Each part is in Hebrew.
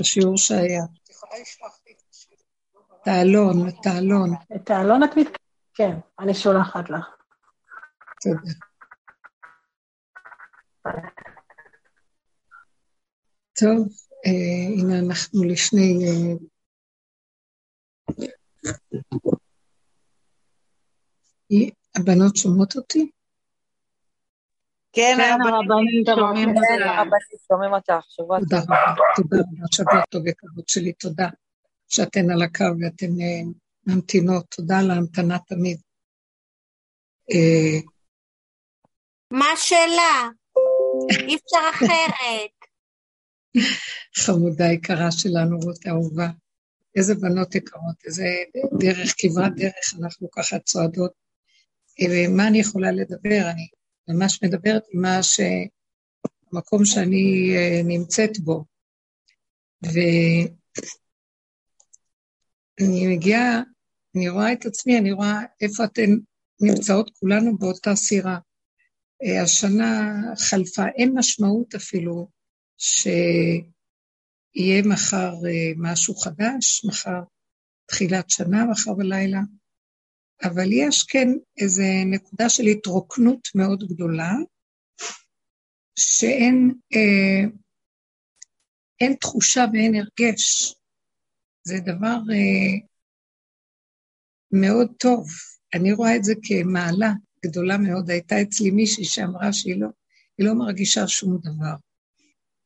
בשיעור שהיה. תעלון, תעלון. את תעלון את מתכוונת? כן, אני שולחת לך. תודה. טוב, אה, הנה אנחנו לשני... אה, הבנות שומעות אותי? כן, כן הרבנים שומעים אותך. שבוע טוב. תודה רבה, תודה רבה, שבוע טוב יקרות שלי, תודה שאתן על הקו ואתן אה, ממתינות, תודה על ההמתנה תמיד. מה השאלה? אי אפשר אחרת. חמודה יקרה שלנו, רות אהובה. איזה בנות יקרות, איזה דרך, כברת דרך אנחנו ככה צועדות. ומה אני יכולה לדבר? אני ממש מדברת עם מה ש... המקום שאני אה, נמצאת בו. ואני מגיעה, אני רואה את עצמי, אני רואה איפה אתן נמצאות כולנו באותה סירה. אה, השנה חלפה, אין משמעות אפילו שיהיה מחר אה, משהו חדש, מחר תחילת שנה, מחר בלילה, אבל יש כן איזו נקודה של התרוקנות מאוד גדולה, שאין אה, אין תחושה ואין הרגש. זה דבר אה, מאוד טוב. אני רואה את זה כמעלה גדולה מאוד. הייתה אצלי מישהי שאמרה שהיא לא, לא מרגישה שום דבר.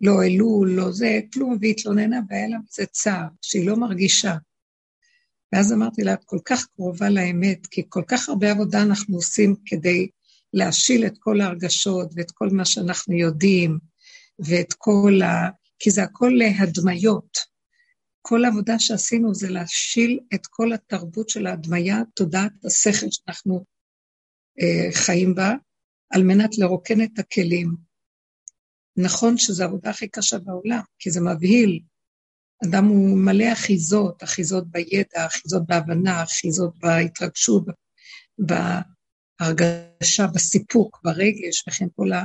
לא אלול, לא זה, כלום, והיא התלוננה והיה לה מזה צער, שהיא לא מרגישה. ואז אמרתי לה, את כל כך קרובה לאמת, כי כל כך הרבה עבודה אנחנו עושים כדי להשיל את כל ההרגשות ואת כל מה שאנחנו יודעים, ואת כל ה... כי זה הכל להדמיות. כל העבודה שעשינו זה להשיל את כל התרבות של ההדמיה, תודעת השכל שאנחנו אה, חיים בה, על מנת לרוקן את הכלים. נכון שזו העבודה הכי קשה בעולם, כי זה מבהיל. אדם הוא מלא אחיזות, אחיזות בידע, אחיזות בהבנה, אחיזות בהתרגשות, בהרגשה, בסיפוק, ברגש וכן כל ה...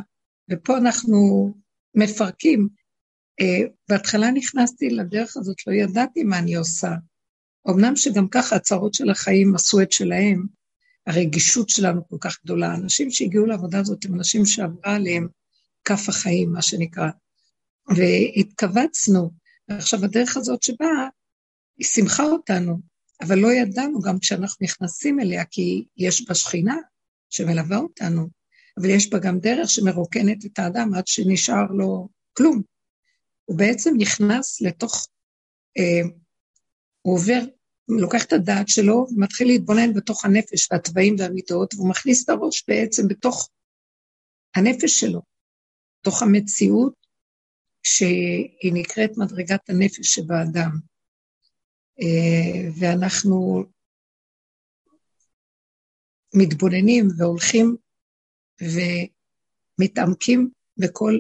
ופה אנחנו מפרקים. Uh, בהתחלה נכנסתי לדרך הזאת, לא ידעתי מה אני עושה. אמנם שגם ככה הצרות של החיים עשו את שלהם, הרגישות שלנו כל כך גדולה. אנשים שהגיעו לעבודה הזאת הם אנשים שעברה עליהם כף החיים, מה שנקרא. והתכווצנו. עכשיו, הדרך הזאת שבאה, היא שמחה אותנו, אבל לא ידענו גם כשאנחנו נכנסים אליה, כי יש בה שכינה שמלווה אותנו, אבל יש בה גם דרך שמרוקנת את האדם עד שנשאר לו כלום. הוא בעצם נכנס לתוך, אה, הוא עובר לוקח את הדעת שלו ומתחיל להתבונן בתוך הנפש והתוואים והמידות, והוא מכניס את הראש בעצם בתוך הנפש שלו, בתוך המציאות שהיא נקראת מדרגת הנפש שבאדם. ואנחנו מתבוננים והולכים ומתעמקים בכל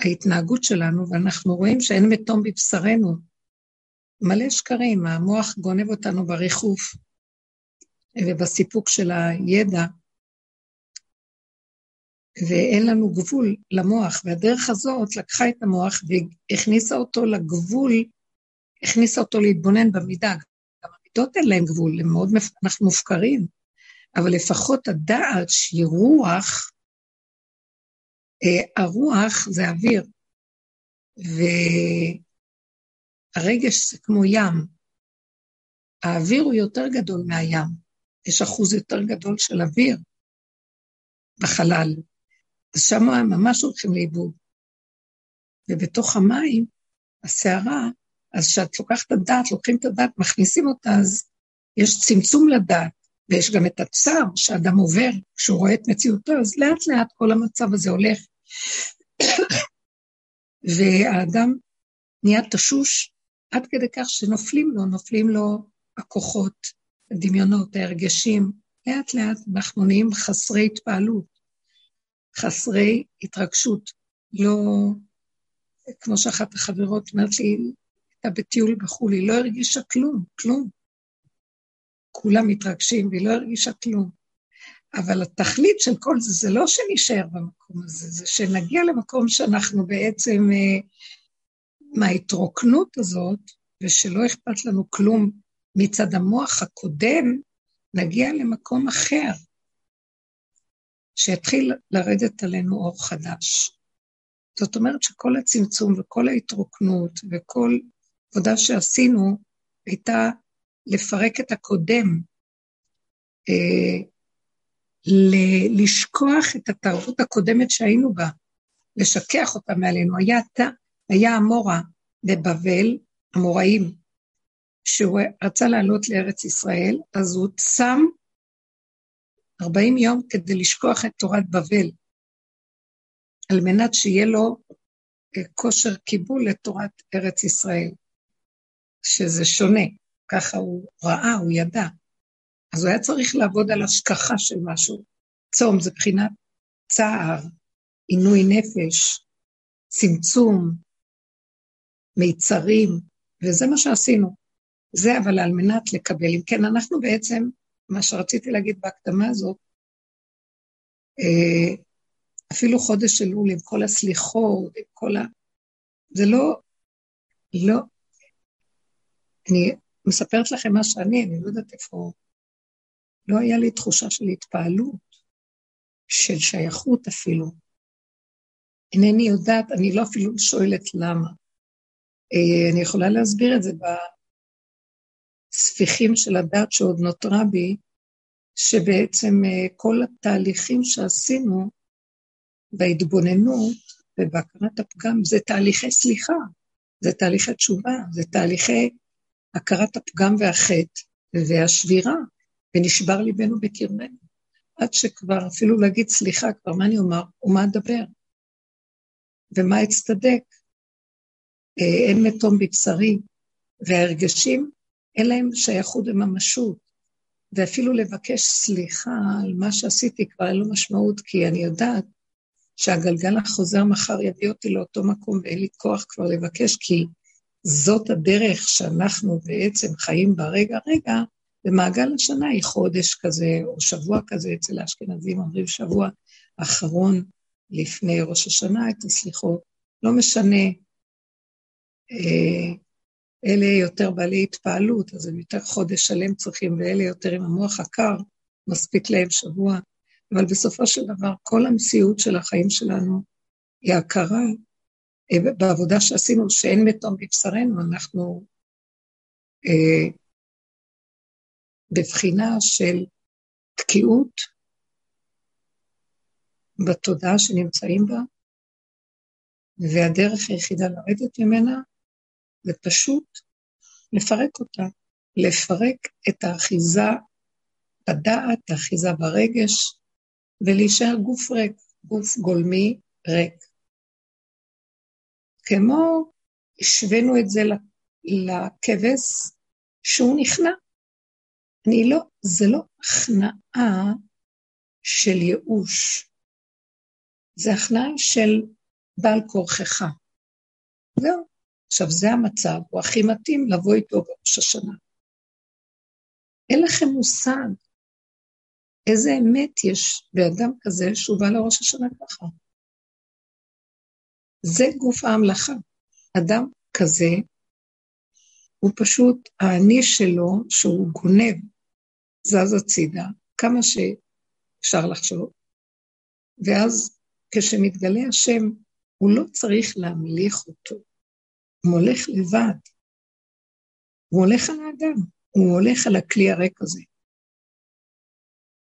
ההתנהגות שלנו, ואנחנו רואים שאין מתום בבשרנו, מלא שקרים, המוח גונב אותנו בריחוף ובסיפוק של הידע, ואין לנו גבול למוח, והדרך הזאת לקחה את המוח והכניסה אותו לגבול, הכניסה אותו להתבונן במידה. גם המידות אין להן גבול, מאוד, אנחנו מופקרים, אבל לפחות הדעת שהיא רוח, אה, הרוח זה אוויר, ו... הרגש זה כמו ים. האוויר הוא יותר גדול מהים. יש אחוז יותר גדול של אוויר בחלל. שם הם ממש הולכים לאיבוד. ובתוך המים, הסערה, אז כשאת לוקחת את הדעת, לוקחים את הדעת, מכניסים אותה, אז יש צמצום לדעת, ויש גם את הצער שאדם עובר כשהוא רואה את מציאותו, אז לאט לאט כל המצב הזה הולך. והאדם נהיה תשוש עד כדי כך שנופלים לו, נופלים לו הכוחות, הדמיונות, ההרגשים. לאט לאט אנחנו נהיים חסרי התפעלות, חסרי התרגשות. לא, כמו שאחת החברות אומרת לי, הייתה בטיול בחו"ל, היא לא הרגישה כלום, כלום. כולם מתרגשים והיא לא הרגישה כלום. אבל התכלית של כל זה, זה לא שנשאר במקום הזה, זה שנגיע למקום שאנחנו בעצם, אה, מההתרוקנות הזאת, ושלא אכפת לנו כלום מצד המוח הקודם, נגיע למקום אחר, שיתחיל לרדת עלינו אור חדש. זאת אומרת שכל הצמצום וכל ההתרוקנות וכל עבודה שעשינו הייתה לפרק את הקודם, אה, לשכוח את התרבות הקודמת שהיינו בה, לשכח אותה מעלינו. היה, היה המורה בבבל, המוראים, שהוא רצה לעלות לארץ ישראל, אז הוא צם 40 יום כדי לשכוח את תורת בבל, על מנת שיהיה לו אה, כושר קיבול לתורת ארץ ישראל, שזה שונה, ככה הוא ראה, הוא ידע. אז הוא היה צריך לעבוד על השכחה של משהו. צום זה בחינת צער, עינוי נפש, צמצום, מיצרים, וזה מה שעשינו. זה אבל על מנת לקבל. אם כן, אנחנו בעצם, מה שרציתי להגיד בהקדמה הזאת, אה, אפילו חודש של אול עם כל הסליחות, עם כל ה... זה לא, לא, אני מספרת לכם מה שאני, אני לא יודעת איפה, לא היה לי תחושה של התפעלות, של שייכות אפילו. אינני יודעת, אני לא אפילו שואלת למה. אה, אני יכולה להסביר את זה בספיחים של הדת שעוד נותרה בי, שבעצם אה, כל התהליכים שעשינו בהתבוננות ובהכרת הפגם זה תהליכי סליחה, זה תהליכי תשובה, זה תהליכי הכרת הפגם והחטא והשבירה, ונשבר ליבנו בקרבנו. עד שכבר אפילו להגיד סליחה, כבר מה אני אומר ומה אדבר ומה אצטדק. אה, אין מתום בבשרי, וההרגשים, אין להם שייכות וממשות. ואפילו לבקש סליחה על מה שעשיתי כבר אין לו משמעות, כי אני יודעת שהגלגל החוזר מחר יביא אותי לאותו מקום ואין לי כוח כבר לבקש, כי זאת הדרך שאנחנו בעצם חיים ברגע רגע, ומעגל השנה היא חודש כזה, או שבוע כזה, אצל האשכנזים אומרים שבוע אחרון לפני ראש השנה את הסליחות. לא משנה, אה, אלה יותר בעלי התפעלות, אז הם יותר חודש שלם צריכים, ואלה יותר עם המוח הקר, מספיק להם שבוע. אבל בסופו של דבר, כל המציאות של החיים שלנו היא הכרה אה, בעבודה שעשינו, שאין מתום בבשרנו, אנחנו אה, בבחינה של תקיעות בתודעה שנמצאים בה, והדרך היחידה לרדת ממנה זה פשוט לפרק אותה, לפרק את האחיזה בדעת, האחיזה ברגש, ולהישאר גוף ריק, גוף גולמי ריק. כמו השווינו את זה לכבש שהוא נכנע. אני לא, זה לא הכנעה של ייאוש, זה הכנעה של בעל כורכך. זהו. עכשיו, זה המצב, הוא הכי מתאים לבוא איתו בראש השנה. אין לכם מושג איזה אמת יש באדם כזה שהוא בא לראש השנה ככה. זה גוף ההמלכה. אדם כזה, הוא פשוט, האני שלו, שהוא גונב, זז הצידה, כמה שאפשר לחשוב, ואז כשמתגלה השם, הוא לא צריך להמליך אותו, הוא הולך לבד. הוא הולך על האדם, הוא הולך על הכלי הריק הזה.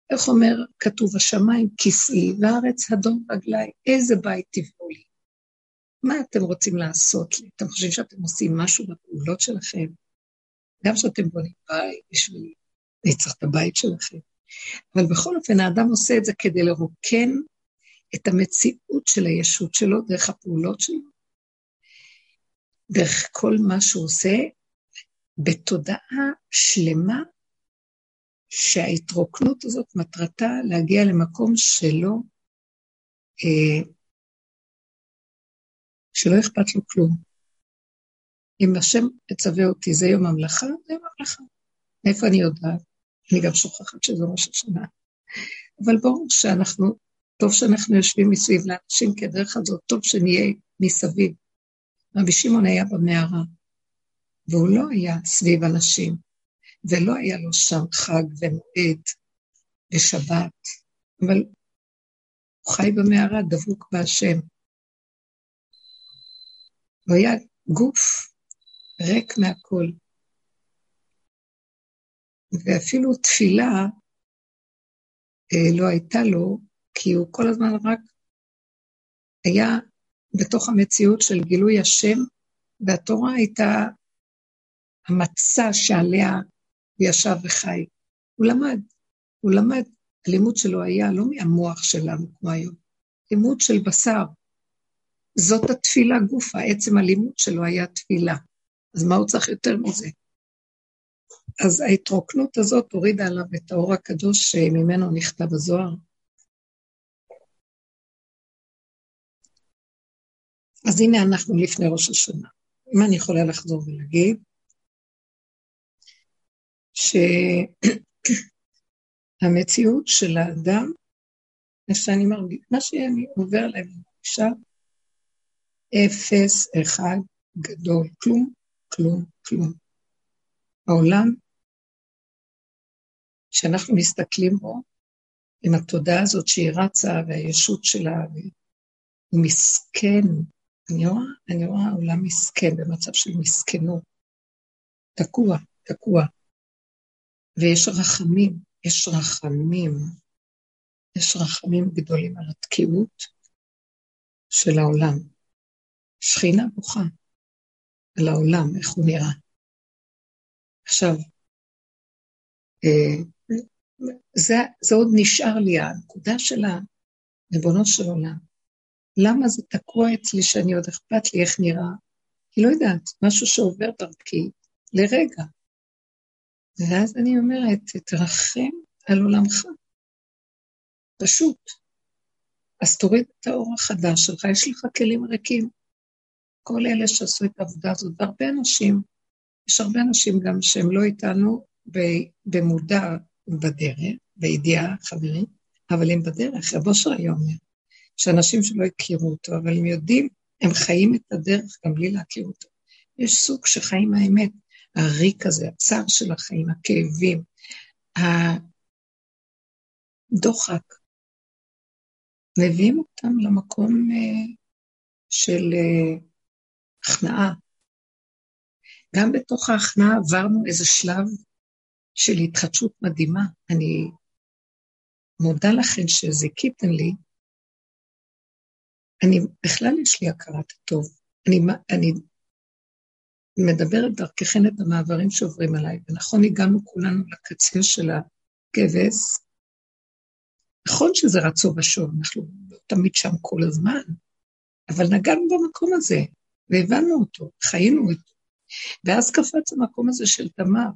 איך אומר, כתוב, השמיים כסאי וארץ הדום רגליי, איזה בית תבנו לי? מה אתם רוצים לעשות לי? אתם חושבים שאתם עושים משהו בפעולות שלכם? גם שאתם בונים בית בשביל נצח את הבית שלכם. אבל בכל אופן, האדם עושה את זה כדי לרוקן את המציאות של הישות שלו דרך הפעולות שלו, דרך כל מה שהוא עושה, בתודעה שלמה שההתרוקנות הזאת מטרתה להגיע למקום שלא, אה, שלא אכפת לו כלום. אם השם מצווה אותי, זה יום המלאכה, זה יום המלאכה. מאיפה אני יודעת? אני גם שוכחת שזה ראש השנה. אבל ברור שאנחנו, טוב שאנחנו יושבים מסביב לאנשים, כי הדרך הזאת טוב שנהיה מסביב. רבי שמעון היה במערה, והוא לא היה סביב אנשים, ולא היה לו שם חג ומועד ושבת, אבל הוא חי במערה, דבוק בהשם. הוא היה גוף ריק מהכל. ואפילו תפילה אה, לא הייתה לו, כי הוא כל הזמן רק היה בתוך המציאות של גילוי השם, והתורה הייתה המצע שעליה הוא ישב וחי. הוא למד, הוא למד. הלימוד שלו היה לא מהמוח שלנו כמו היום, לימוד של בשר. זאת התפילה גופה, עצם הלימוד שלו היה תפילה. אז מה הוא צריך יותר מזה? אז ההתרוקנות הזאת הורידה עליו את האור הקדוש שממנו נכתב הזוהר. אז הנה אנחנו לפני ראש השנה. אם אני יכולה לחזור ולהגיד, שהמציאות של האדם, מה שאני מרגיש, מה שאני עובר עליהם, עכשיו, אפס, אחד, גדול, כלום, כלום, כלום. העולם שאנחנו מסתכלים בו, עם התודעה הזאת שהיא רצה והישות שלה, הוא מסכן. אני רואה, אני רואה עולם מסכן, במצב של מסכנות. תקוע, תקוע. ויש רחמים, יש רחמים, יש רחמים גדולים על התקיעות של העולם. שכינה בוכה על העולם, איך הוא נראה. עכשיו, אה, זה, זה עוד נשאר לי, הנקודה של הריבונו של עולם. למה זה תקוע אצלי שאני עוד אכפת לי איך נראה? היא לא יודעת, משהו שעובר דרכי לרגע. ואז אני אומרת, תרחם על עולמך. פשוט. אז תוריד את האור החדש שלך, יש לך כלים ריקים. כל אלה שעשו את העבודה הזאת, והרבה אנשים, יש הרבה אנשים גם שהם לא איתנו במודע בדרך, בידיעה חברית, אבל הם בדרך, רבו היום אומר, שאנשים שלא הכירו אותו, אבל הם יודעים, הם חיים את הדרך גם בלי להכיר אותו. יש סוג שחיים האמת, הריק הזה, הצער של החיים, הכאבים, הדוחק, מביאים אותם למקום uh, של uh, הכנעה. גם בתוך ההכנעה עברנו איזה שלב של התחדשות מדהימה. אני מודה לכם שזיכיתם לי. אני, בכלל יש לי הכרת הטוב. אני, אני מדברת דרככן את המעברים שעוברים עליי, ונכון, הגענו כולנו לקצה של הכבש. נכון שזה רצו ושוב, אנחנו לא תמיד שם כל הזמן, אבל נגענו במקום הזה, והבנו אותו, חיינו אותו. ואז קפץ המקום הזה של תמר,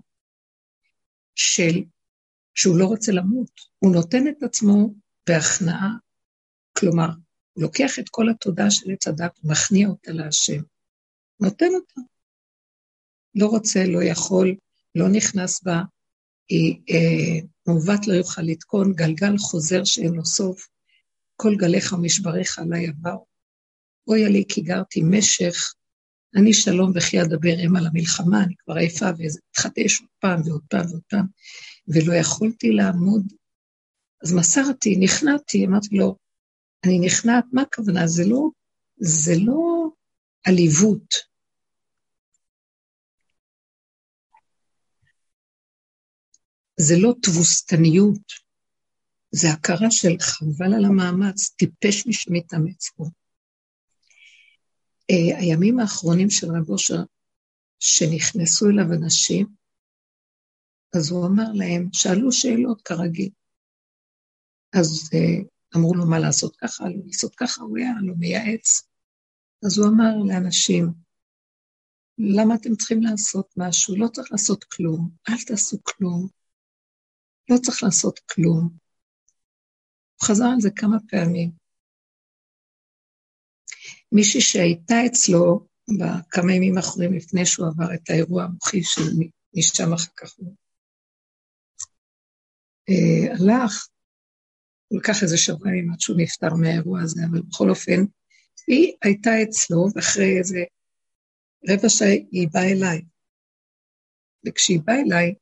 של שהוא לא רוצה למות, הוא נותן את עצמו בהכנעה, כלומר, לוקח את כל התודעה של עץ הדת ומכניע אותה להשם, נותן אותה. לא רוצה, לא יכול, לא נכנס בה, היא, אה, מעוות לא יוכל לתקון, גלגל חוזר שאין לו סוף, כל גליך ומשבריך עלי עבר. אוי עלי כי גרתי משך אני שלום וכי אדבר אם על המלחמה, אני כבר עייפה וזה מתחדש עוד פעם ועוד פעם ועוד פעם, ולא יכולתי לעמוד. אז מסרתי, נכנעתי, אמרתי לו, אני נכנעת, מה הכוונה? זה לא, זה לא עליבות. זה לא תבוסתניות, זה הכרה של חבל על המאמץ, טיפש מי שמתאמץ פה. אה, הימים האחרונים של רב אושר, שנכנסו אליו אנשים, אז הוא אמר להם, שאלו שאלות כרגיל. אז uh, אמרו לו מה לעשות ככה, לא לעשות ככה, הוא היה לו מייעץ. אז הוא אמר לאנשים, למה אתם צריכים לעשות משהו? לא צריך לעשות כלום, אל תעשו כלום. לא צריך לעשות כלום. הוא חזר על זה כמה פעמים. מישהי שהייתה אצלו בכמה ימים האחרונים לפני שהוא עבר את האירוע המוחי של משם אחר כך הוא אה, הלך, הוא לקח איזה שבועיים עד שהוא נפטר מהאירוע הזה, אבל בכל אופן, היא הייתה אצלו, ואחרי איזה רבע שעה היא באה אליי. וכשהיא באה אליי,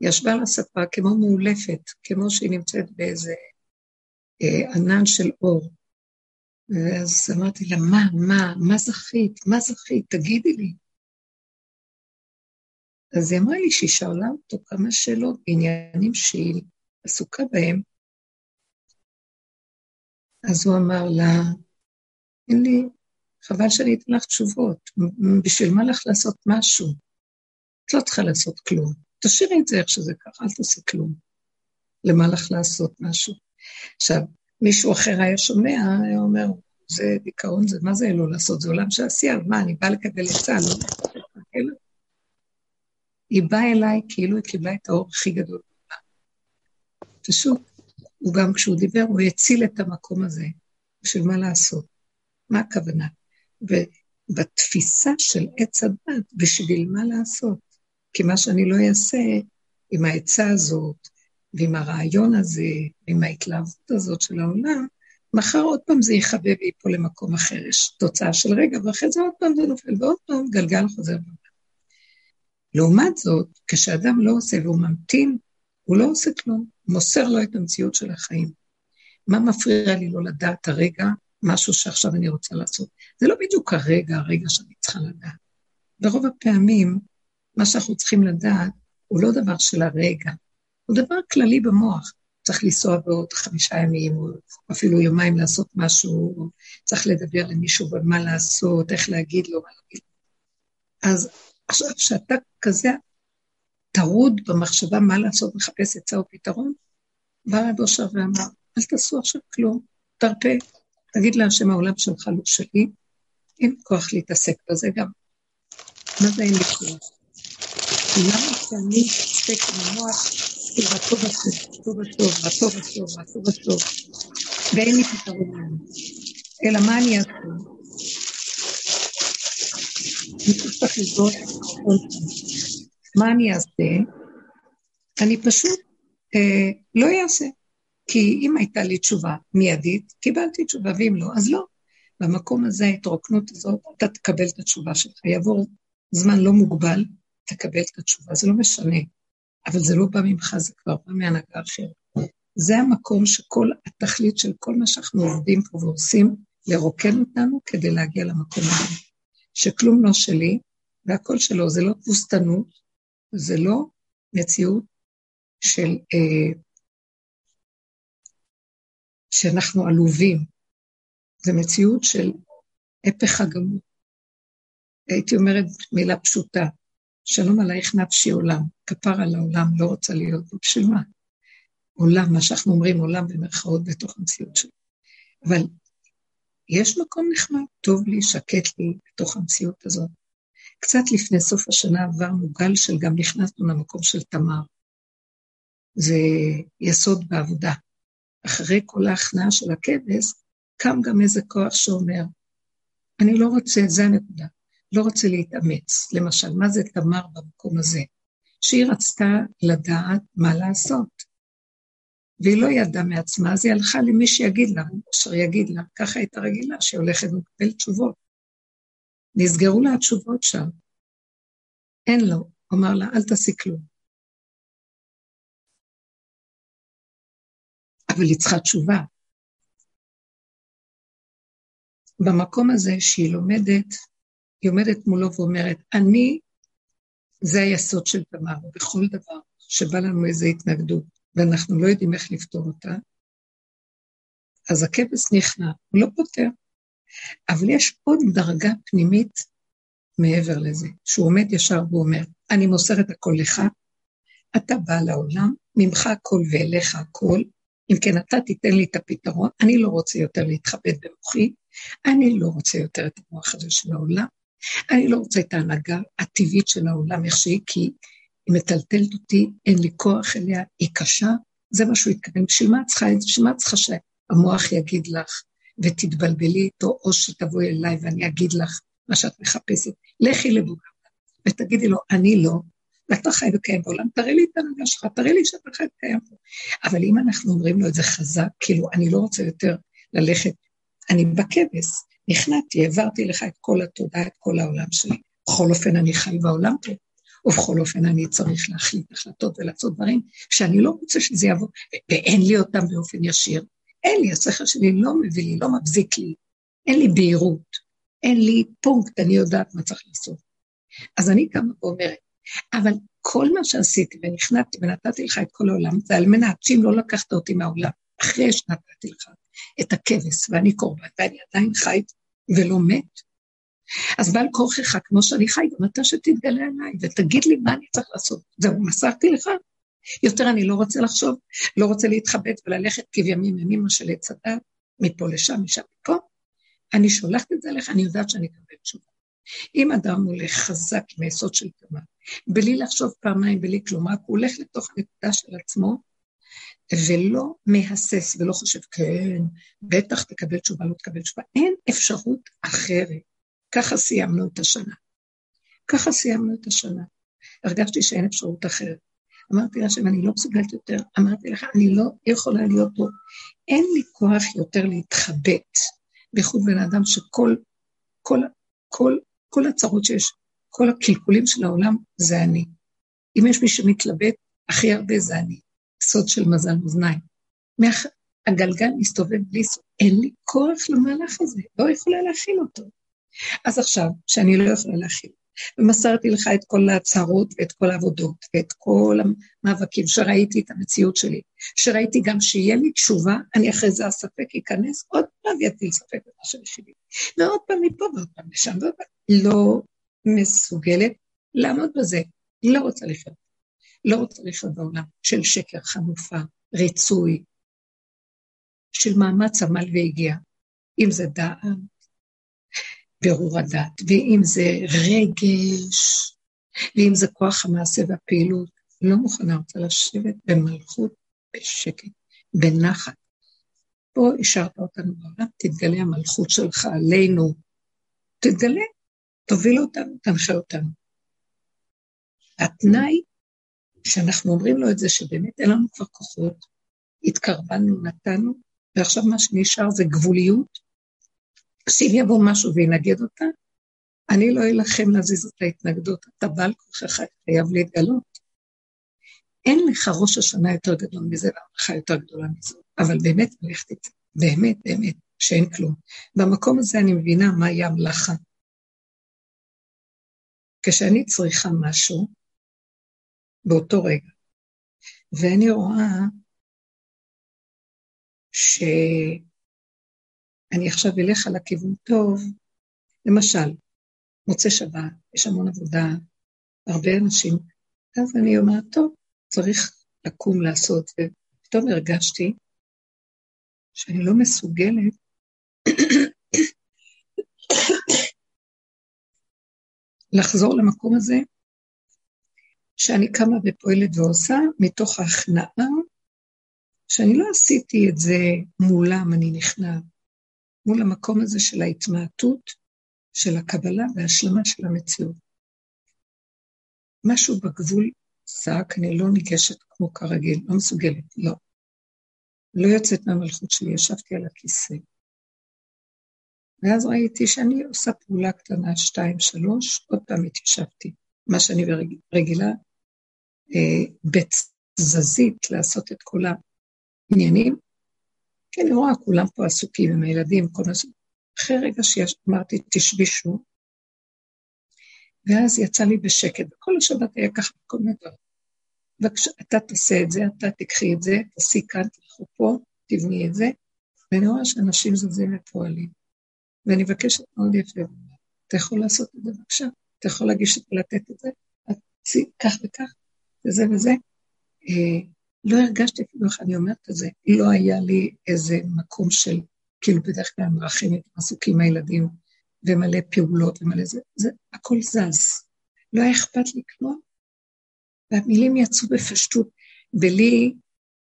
היא ישבה על הספה כמו מאולפת, כמו שהיא נמצאת באיזה אה, ענן של אור. ואז אמרתי לה, מה, מה, מה זכית? מה זכית? תגידי לי. אז היא אמרה לי שהיא שאלה אותו כמה שאלות בעניינים שהיא עסוקה בהם. אז הוא אמר לה, אין לי, חבל שאני אתן לך תשובות, בשביל מה לך לעשות משהו? את לא צריכה לעשות כלום. תשאירי את זה איך שזה ככה, אל תעשי כלום. למה לך לעשות משהו? עכשיו, מישהו אחר היה שומע, היה אומר, זה דיכאון, זה מה זה לא לעשות? זה עולם של עשייה, מה, אני באה לקבל עצה, לא? היא באה אליי כאילו היא קיבלה את האור הכי גדול. פשוט, הוא גם כשהוא דיבר, הוא הציל את המקום הזה. בשביל מה לעשות? מה הכוונה? ובתפיסה של עץ הדת, בשביל מה לעשות? כי מה שאני לא אעשה עם העצה הזאת, ועם הרעיון הזה, ועם ההתלהבות הזאת של העולם, מחר עוד פעם זה יכבה ויפול למקום אחר, יש תוצאה של רגע, ואחרי זה עוד פעם זה נופל, ועוד פעם גלגל חוזר. לעומת זאת, כשאדם לא עושה והוא ממתין, הוא לא עושה כלום, מוסר לו את המציאות של החיים. מה מפריע לי לא לדעת הרגע משהו שעכשיו אני רוצה לעשות? זה לא בדיוק הרגע, הרגע שאני צריכה לדעת. ברוב הפעמים, מה שאנחנו צריכים לדעת הוא לא דבר של הרגע, הוא דבר כללי במוח. צריך לנסוע בעוד חמישה ימים, או אפילו יומיים לעשות משהו, צריך לדבר למישהו במה לעשות, איך להגיד לו, מה להגיד. אז עכשיו, כשאתה כזה טרוד במחשבה מה לעשות, מחפש עצה או פתרון, בא רב אושר ואמר, אל תעשו עכשיו כלום, תרפה, תגיד להשם העולם שלך לא שלי, אין כוח להתעסק בזה גם. מה זה אין לי כוח? למה שאני אתעסק עם המוח, כי רטוב הטוב, רטוב הטוב, רטוב הטוב, רטוב ואין לי פתרון. אלא מה אני אעשה? אני צריך לסגור מה אני אעשה? אני פשוט אה, לא אעשה. כי אם הייתה לי תשובה מיידית, קיבלתי תשובה, ואם לא, אז לא. במקום הזה, ההתרוקנות הזאת, אתה תקבל את התשובה שלך. יעבור זמן לא מוגבל, תקבל את התשובה. זה לא משנה. אבל זה לא בא ממך, זה כבר בא מהנהגה אחרת. זה המקום שכל התכלית של כל מה שאנחנו עובדים פה ועושים, לרוקן אותנו כדי להגיע למקום הזה. שכלום לא שלי והכל שלו, זה לא תבוסתנות, זה לא מציאות של, אה, שאנחנו עלובים, זה מציאות של הפך הגמות. הייתי אומרת מילה פשוטה, שלום עלייך נפשי עולם, כפר על העולם, לא רוצה להיות בו, בשביל מה? עולם, מה שאנחנו אומרים, עולם במרכאות בתוך המציאות שלו. אבל יש מקום נחמד, טוב לי, שקט לי בתוך המציאות הזאת. קצת לפני סוף השנה עברנו גל של גם נכנסנו למקום של תמר. זה יסוד בעבודה. אחרי כל ההכנעה של הכבש, קם גם איזה כוח שאומר, אני לא רוצה, זה הנקודה, לא רוצה להתאמץ. למשל, מה זה תמר במקום הזה? שהיא רצתה לדעת מה לעשות. והיא לא ידעה מעצמה, אז היא הלכה למי שיגיד לה, אשר יגיד לה, ככה הייתה רגילה, שהיא הולכת ומקבלת תשובות. נסגרו לה התשובות שם. אין לו, אמר לה, אל תעשי כלום. אבל היא צריכה תשובה. במקום הזה שהיא לומדת, היא עומדת מולו ואומרת, אני, זה היסוד של תמר, בכל דבר שבא לנו איזו התנגדות, ואנחנו לא יודעים איך לפתור אותה, אז הכבש נכנע, הוא לא פותר. אבל יש עוד דרגה פנימית מעבר לזה, שהוא עומד ישר ואומר, אני מוסר את הכל לך, אתה בא לעולם, ממך הכל ואליך הכל, אם כן אתה תיתן לי את הפתרון, אני לא רוצה יותר להתחבט במוחי, אני לא רוצה יותר את המוח הזה של העולם, אני לא רוצה את ההנהגה הטבעית של העולם איך שהיא, כי היא מטלטלת אותי, אין לי כוח אליה, היא קשה, זה מה שהוא התכוון. בשביל מה את צריכה את זה? בשביל מה את צריכה שהמוח יגיד לך ותתבלבלי איתו, או שתבואי אליי ואני אגיד לך מה שאת מחפשת? לכי לבוגר ותגידי לו, אני לא, ואתה חי וקיים בעולם, תראה לי את הנהגה שלך, תראה לי שאתה חי וקיים פה. אבל אם אנחנו אומרים לו את זה חזק, כאילו, אני לא רוצה יותר ללכת, אני בכבש, נכנעתי, העברתי לך את כל התודה, את כל העולם שלי. בכל אופן, אני חי בעולם פה, ובכל אופן, אני צריך להחליט החלטות ולעשות דברים שאני לא רוצה שזה יעבור, ואין לי אותם באופן ישיר. אין לי, השכל שלי לא מביא לי, לא מבזיק לי, אין לי בהירות, אין לי פונקט, אני יודעת מה צריך לעשות. אז אני קמה ואומרת, אבל כל מה שעשיתי ונכנעתי ונתתי לך את כל העולם, זה על מנת שאם לא לקחת אותי מהעולם, אחרי שנתתי לך את הכבש ואני קורבן ואני עדיין חי ולא מת, אז בעל כורכך, כמו שאני חי, גם אתה שתתגלה עליי ותגיד לי מה אני צריך לעשות. זהו, מסרתי לך. יותר אני לא רוצה לחשוב, לא רוצה להתחבט וללכת כבימים ימימה של עץ הדת, מפה לשם, משם מפה. אני שולחת את זה אליך, אני יודעת שאני אקבל תשובה. אם אדם הולך חזק עם היסוד של תמה, בלי לחשוב פעמיים, בלי כלום, רק הוא הולך לתוך הנקודה של עצמו, ולא מהסס ולא חושב, כן, בטח תקבל תשובה, לא תקבל תשובה. אין אפשרות אחרת. ככה סיימנו את השנה. ככה סיימנו את השנה. הרגשתי שאין אפשרות אחרת. אמרתי להשם, אני לא מסוגלת יותר. אמרתי לך, אני לא יכולה להיות פה. אין לי כוח יותר להתחבט, בייחוד בן אדם שכל כל, כל, כל הצרות שיש, כל הקלקולים של העולם זה אני. אם יש מי שמתלבט, הכי הרבה זה אני. סוד של מזל מאזניים. הגלגל מסתובב בלי סוף, אין לי כוח למהלך הזה, לא יכולה להכיל אותו. אז עכשיו, שאני לא יכולה להכיל, ומסרתי לך את כל ההצהרות ואת כל העבודות ואת כל המאבקים, שראיתי את המציאות שלי, שראיתי גם שיהיה לי תשובה, אני אחרי זה הספק ייכנס, עוד פעם יטיל ספק במה שלי, ועוד פעם מפה ועוד פעם לשם, ועוד פעם. לא מסוגלת לעמוד בזה, לא רוצה לחיות. לא רוצה לחיות בעולם של שקר, חנופה, ריצוי, של מאמץ עמל והגיע, אם זה דעת, בירור הדת, ואם זה רגש, ואם זה כוח המעשה והפעילות, לא מוכנה, רוצה לשבת במלכות, בשקט, בנחת. פה השארת אותנו בעולם, תתגלה המלכות שלך עלינו. תתגלה, תוביל אותנו, תנחה אותנו. התנאי שאנחנו אומרים לו את זה, שבאמת אין לנו כבר כוחות, התקרבנו, נתנו, ועכשיו מה שנשאר זה גבוליות, שאם יבוא משהו וינגד אותה, אני לא אלחם להזיז את ההתנגדות, אתה בעל כוחך חייב להתגלות. אין לך ראש השנה יותר גדול מזה והמלאכה יותר גדולה מזה, אבל באמת ללכת את זה, באמת, באמת, שאין כלום. במקום הזה אני מבינה מהי המלאכה. כשאני צריכה משהו, באותו רגע, ואני רואה ש... אני עכשיו אלך על הכיוון טוב, למשל, מוצא שבת, יש המון עבודה, הרבה אנשים, אז אני אומרת, טוב, צריך לקום לעשות, ופתאום הרגשתי שאני לא מסוגלת לחזור למקום הזה שאני קמה ופועלת ועושה מתוך ההכנעה שאני לא עשיתי את זה מולם, אני נכנעת. מול המקום הזה של ההתמעטות, של הקבלה וההשלמה של המציאות. משהו בגבול צעק, אני לא ניגשת כמו כרגיל, לא מסוגלת, לא. לא יוצאת מהמלכות שלי, ישבתי על הכיסא. ואז ראיתי שאני עושה פעולה קטנה, שתיים, שלוש, עוד פעם התיישבתי. מה שאני רגילה, אה, בתזזית לעשות את כל העניינים, כי אני רואה, כולם פה עסוקים עם הילדים, כל מה ש... אחרי רגע שאמרתי, תשבי שוב, ואז יצא לי בשקט, וכל השבת היה ככה כל מיני דברים. בבקשה, תעשה את זה, אתה תקחי את זה, תעשי כאן, תלכו פה, תבני את זה, ואני רואה שאנשים זזים ופועלים. ואני מבקשת מאוד יפה, אתה יכול לעשות את זה בבקשה? אתה יכול להגיש את זה, לתת את זה? כך וכך, וזה וזה. לא הרגשתי אפילו איך אני אומרת את זה, לא היה לי איזה מקום של, כאילו בדרך כלל מרחמת, עסוקים הילדים, ומלא פעולות ומלא זה, זה, הכל זז. לא היה אכפת לי כלום. והמילים יצאו בפשטות, בלי,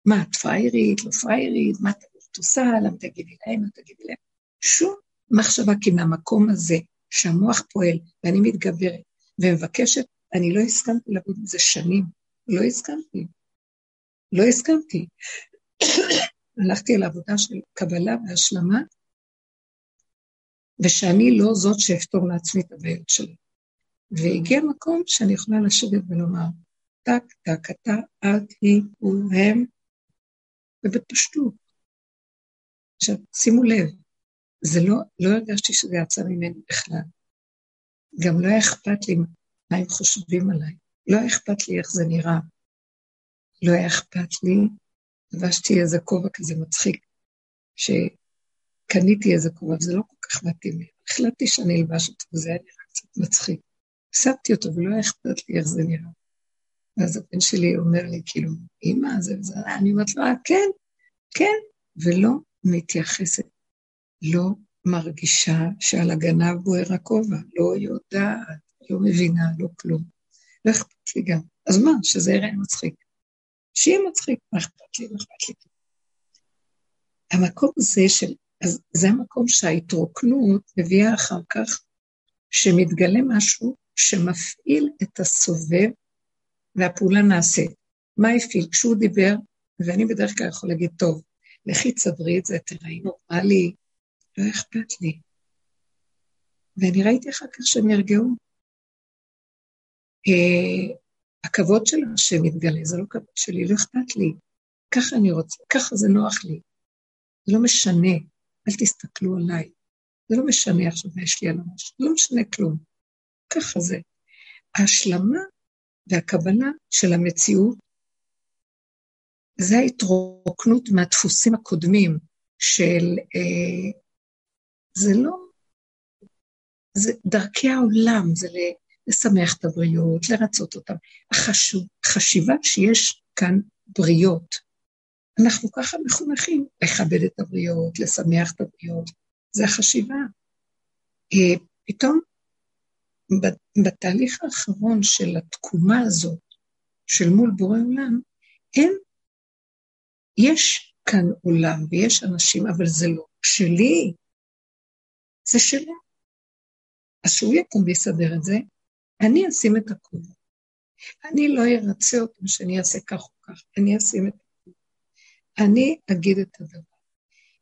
מה, את פריירית, לא פריירית, מה את עושה, למה תגידי להם, מה תגידי להם. שום מחשבה, כי מהמקום הזה, שהמוח פועל, ואני מתגברת, ומבקשת, אני לא הסכמתי לעבוד עם זה שנים, לא הסכמתי. לא הסכמתי. הלכתי על עבודה של קבלה והשלמה, ושאני לא זאת שאפתור לעצמי את הבעיות שלי. והגיע מקום שאני יכולה לשבת ולומר, טק, טק, אתה, את, היא, הוא, הם, ובפשטות. עכשיו, שימו לב, זה לא, לא הרגשתי שזה יצא ממני בכלל. גם לא היה אכפת לי מה הם חושבים עליי. לא היה אכפת לי איך זה נראה. לא היה אכפת לי, לבשתי איזה כובע כזה מצחיק, שקניתי איזה כובע, וזה לא כל כך מתאים לי. החלטתי שאני אלבש אותו, וזה היה נראה קצת מצחיק. שמתי אותו, ולא היה אכפת לי איך זה נראה. ואז הבן שלי אומר לי, כאילו, אמא, זה וזה, אני אומרת לו, אה, כן, כן, ולא מתייחסת, לא מרגישה שעל הגנב בוער הכובע, לא יודעת, לא מבינה, לא כלום. לא אכפת לי גם. אז מה, שזה יראה מצחיק. שיהיה מצחיק, מה אכפת לי, מה אכפת לי. המקום הזה של, אז זה המקום שההתרוקנות מביאה אחר כך, שמתגלה משהו שמפעיל את הסובב והפעולה נעשית. מה הפעיל? כשהוא דיבר, ואני בדרך כלל יכול להגיד, טוב, לכי תסדרי את זה, תראי נורמלי, לא אכפת לי. ואני ראיתי אחר כך שהם נרגעו. אה, הכבוד של השם מתגלה, זה לא כבוד שלי, לא אכפת לי. ככה אני רוצה, ככה זה נוח לי. זה לא משנה, אל תסתכלו עליי. זה לא משנה עכשיו מה יש לי על זה לא משנה כלום. ככה זה. ההשלמה והקבלה של המציאות זה ההתרוקנות מהדפוסים הקודמים של, אה, זה לא, זה דרכי העולם, זה לשמח את הבריות, לרצות. החשוב, החשיבה שיש כאן בריות, אנחנו ככה מחונכים לכבד את הבריות, לשמח את הבריות, זה החשיבה. אה, פתאום בתהליך האחרון של התקומה הזאת, של מול בורא עולם, הם, יש כאן עולם ויש אנשים, אבל זה לא שלי, זה שלו. אז שהוא יקום ויסדר את זה, אני אשים את הכובע. אני לא ארצה אותם שאני אעשה כך או כך, אני אשים את הכובע. אני אגיד את הדבר.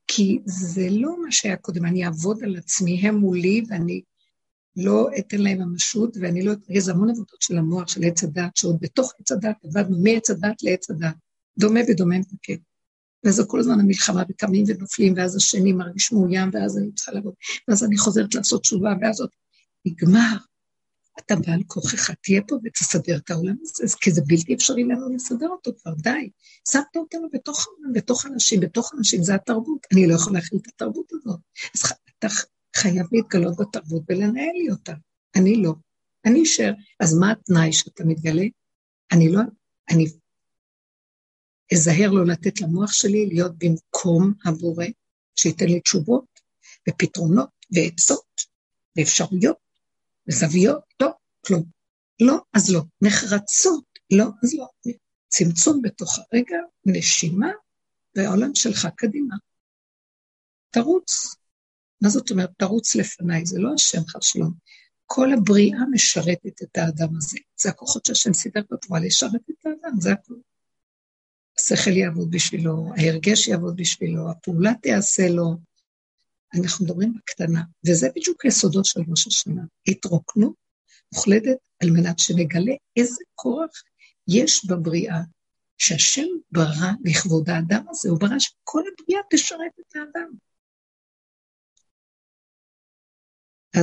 כי זה לא מה שהיה קודם, אני אעבוד על עצמי, הם מולי ואני לא אתן להם ממשות, ואני לא... יש המון עבודות של המוח, של עץ הדת, שעוד בתוך עץ הדת עבדנו מעץ הדת לעץ הדת. דומה ודומה מתקן. ואז כל הזמן המלחמה, וקמים ונופלים, ואז השני מרגיש מאוים, ואז אני צריכה לבוא, ואז אני חוזרת לעשות תשובה, ואז עוד נגמר. אתה בעל כוחך, תהיה פה ותסדר את העולם הזה, כי זה בלתי אפשרי לנו לסדר אותו כבר, די. שמת אותנו בתוך העולם, בתוך אנשים, בתוך אנשים, זה התרבות. אני לא יכולה להכיל את התרבות הזאת. אז אתה חייב להתגלות בתרבות ולנהל לי אותה. אני לא. אני אשאר. אז מה התנאי שאתה מתגלה? אני לא, אני אזהר לא לתת למוח שלי להיות במקום הבורא, שייתן לי תשובות ופתרונות ועצות ואפשרויות וזוויות. לא, כלום. לא, אז לא. נחרצות, לא, אז לא. צמצום בתוך הרגע, נשימה, והעולם שלך קדימה. תרוץ. מה זאת אומרת? תרוץ לפניי, זה לא השם חשלום. כל הבריאה משרתת את האדם הזה. זה הכוחות שהשם סידר בתורה לשרת את האדם, זה הכול. השכל יעבוד בשבילו, ההרגש יעבוד בשבילו, הפעולה תיעשה לו. אנחנו מדברים בקטנה, וזה בדיוק היסודות של ראש השנה. התרוקנות מוחלטת על מנת שנגלה איזה כוח יש בבריאה, שהשם ברא לכבוד האדם הזה, הוא ברא שכל הבריאה תשרת את האדם.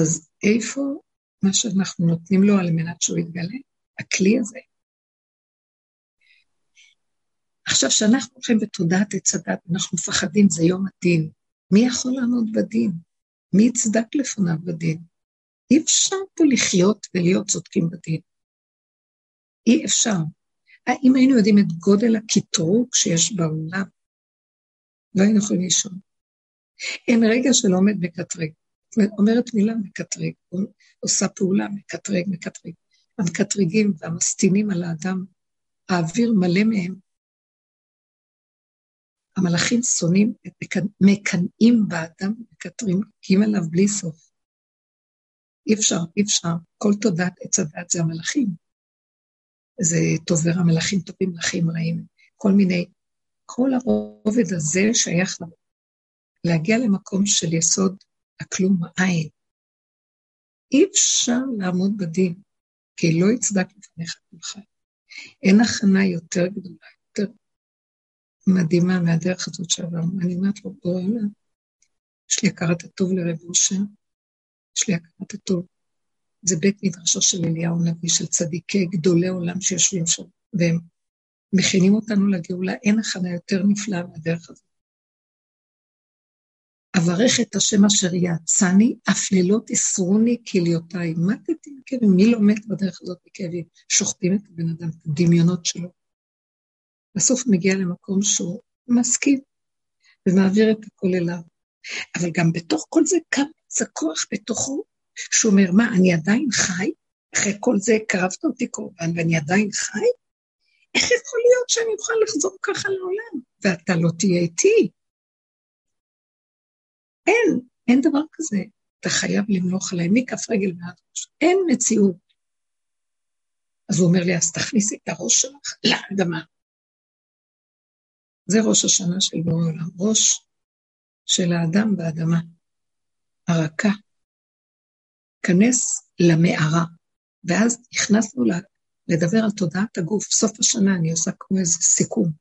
אז איפה מה שאנחנו נותנים לו על מנת שהוא יתגלה? הכלי הזה. עכשיו, כשאנחנו הולכים בתודעת עץ הדת, אנחנו מפחדים, זה יום הדין. מי יכול לעמוד בדין? מי יצדק לפניו בדין? אי אפשר פה לחיות ולהיות צודקים בדין. אי אפשר. אם היינו יודעים את גודל הקטרוג שיש בעולם, לא היינו יכולים לישון. אין רגע שלא עומד מקטרג. אומרת מילה מקטרג, עושה פעולה מקטרג, מקטרג. המקטרגים והמסטינים על האדם, האוויר מלא מהם. המלאכים שונאים, מקנאים באדם, מקטרגים עליו בלי סוף. אי אפשר, אי אפשר. כל תודעת עץ הדת זה המלאכים. זה טוב ורע, מלאכים טובים, מלאכים רעים, כל מיני, כל הרובד הזה שייך לנו. להגיע למקום של יסוד הכלום העין. אי אפשר לעמוד בדין, כי לא יצדק לפניך כולך. אין הכנה יותר גדולה, מדהימה מהדרך הזאת שעברנו. אני אומרת לו, בורא עולם, יש לי הכרת הטוב לרב אושר, יש לי הכרת הטוב. זה בית מדרשו של אליהו הנביא, של צדיקי גדולי עולם שיושבים שם, והם מכינים אותנו לגאולה, אין הכנה יותר נפלאה מהדרך הזאת. אברך את השם אשר יעצני, אף לילות יסרוני כליותיי. מתתי מכאבים, מי לא מת בדרך הזאת מכאבים? שוחטים את הבן אדם, את הדמיונות שלו. בסוף מגיע למקום שהוא מסכים, ומעביר את הכל אליו. אבל גם בתוך כל זה קם זה כוח בתוכו, שהוא אומר, מה, אני עדיין חי? אחרי כל זה הקרבת אותי קורבן ואני עדיין חי? איך יכול להיות שאני אוכל לחזור ככה לעולם? ואתה לא תהיה איתי. אין, אין דבר כזה. אתה חייב למלוך עליי מכף רגל ועד ראש. אין מציאות. אז הוא אומר לי, אז תכניסי את הראש שלך לאדמה. זה ראש השנה של בורא עולם, ראש של האדם באדמה, הרכה. כנס למערה, ואז נכנסנו לדבר על תודעת הגוף. סוף השנה אני עושה כמו איזה סיכום.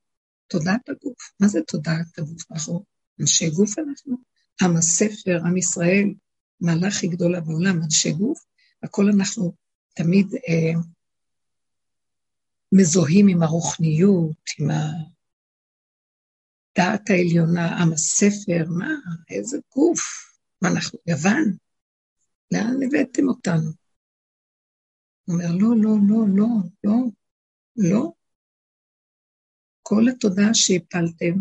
תודעת הגוף, מה זה תודעת הגוף? אנחנו אנשי גוף אנחנו? עם הספר, עם ישראל, מעלה הכי גדולה בעולם, אנשי גוף, הכל אנחנו תמיד אה, מזוהים עם הרוחניות, עם הדעת העליונה, עם הספר, מה, איזה גוף, מה אנחנו, יוון, לאן הבאתם אותנו? הוא אומר, לא, לא, לא, לא, לא, לא. כל התודעה שהפלתם,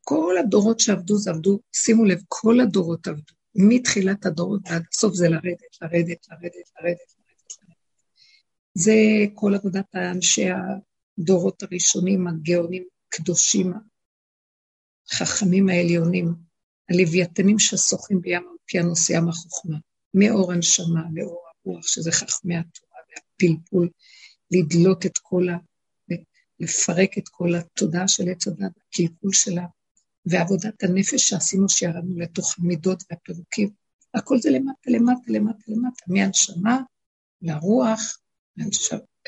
כל הדורות שעבדו, זה עבדו, שימו לב, כל הדורות עבדו. מתחילת הדורות ועד הסוף זה לרדת, לרדת, לרדת, לרדת, לרדת. זה כל עבודת אנשי הדורות הראשונים, הגאונים, קדושים, החכמים העליונים, הלוויתנים ששוחים בים האוקיינוס ים החוכמה, מאור הנשמה לאור הרוח, שזה חכמי התורה והפלפול, לדלות את כל ה... לפרק את כל התודעה של עץ הדת, הקלקול שלה, ועבודת הנפש שעשינו שירדנו לתוך המידות והפירוקים. הכל זה למטה, למטה, למטה, למטה, מהנשמה לרוח,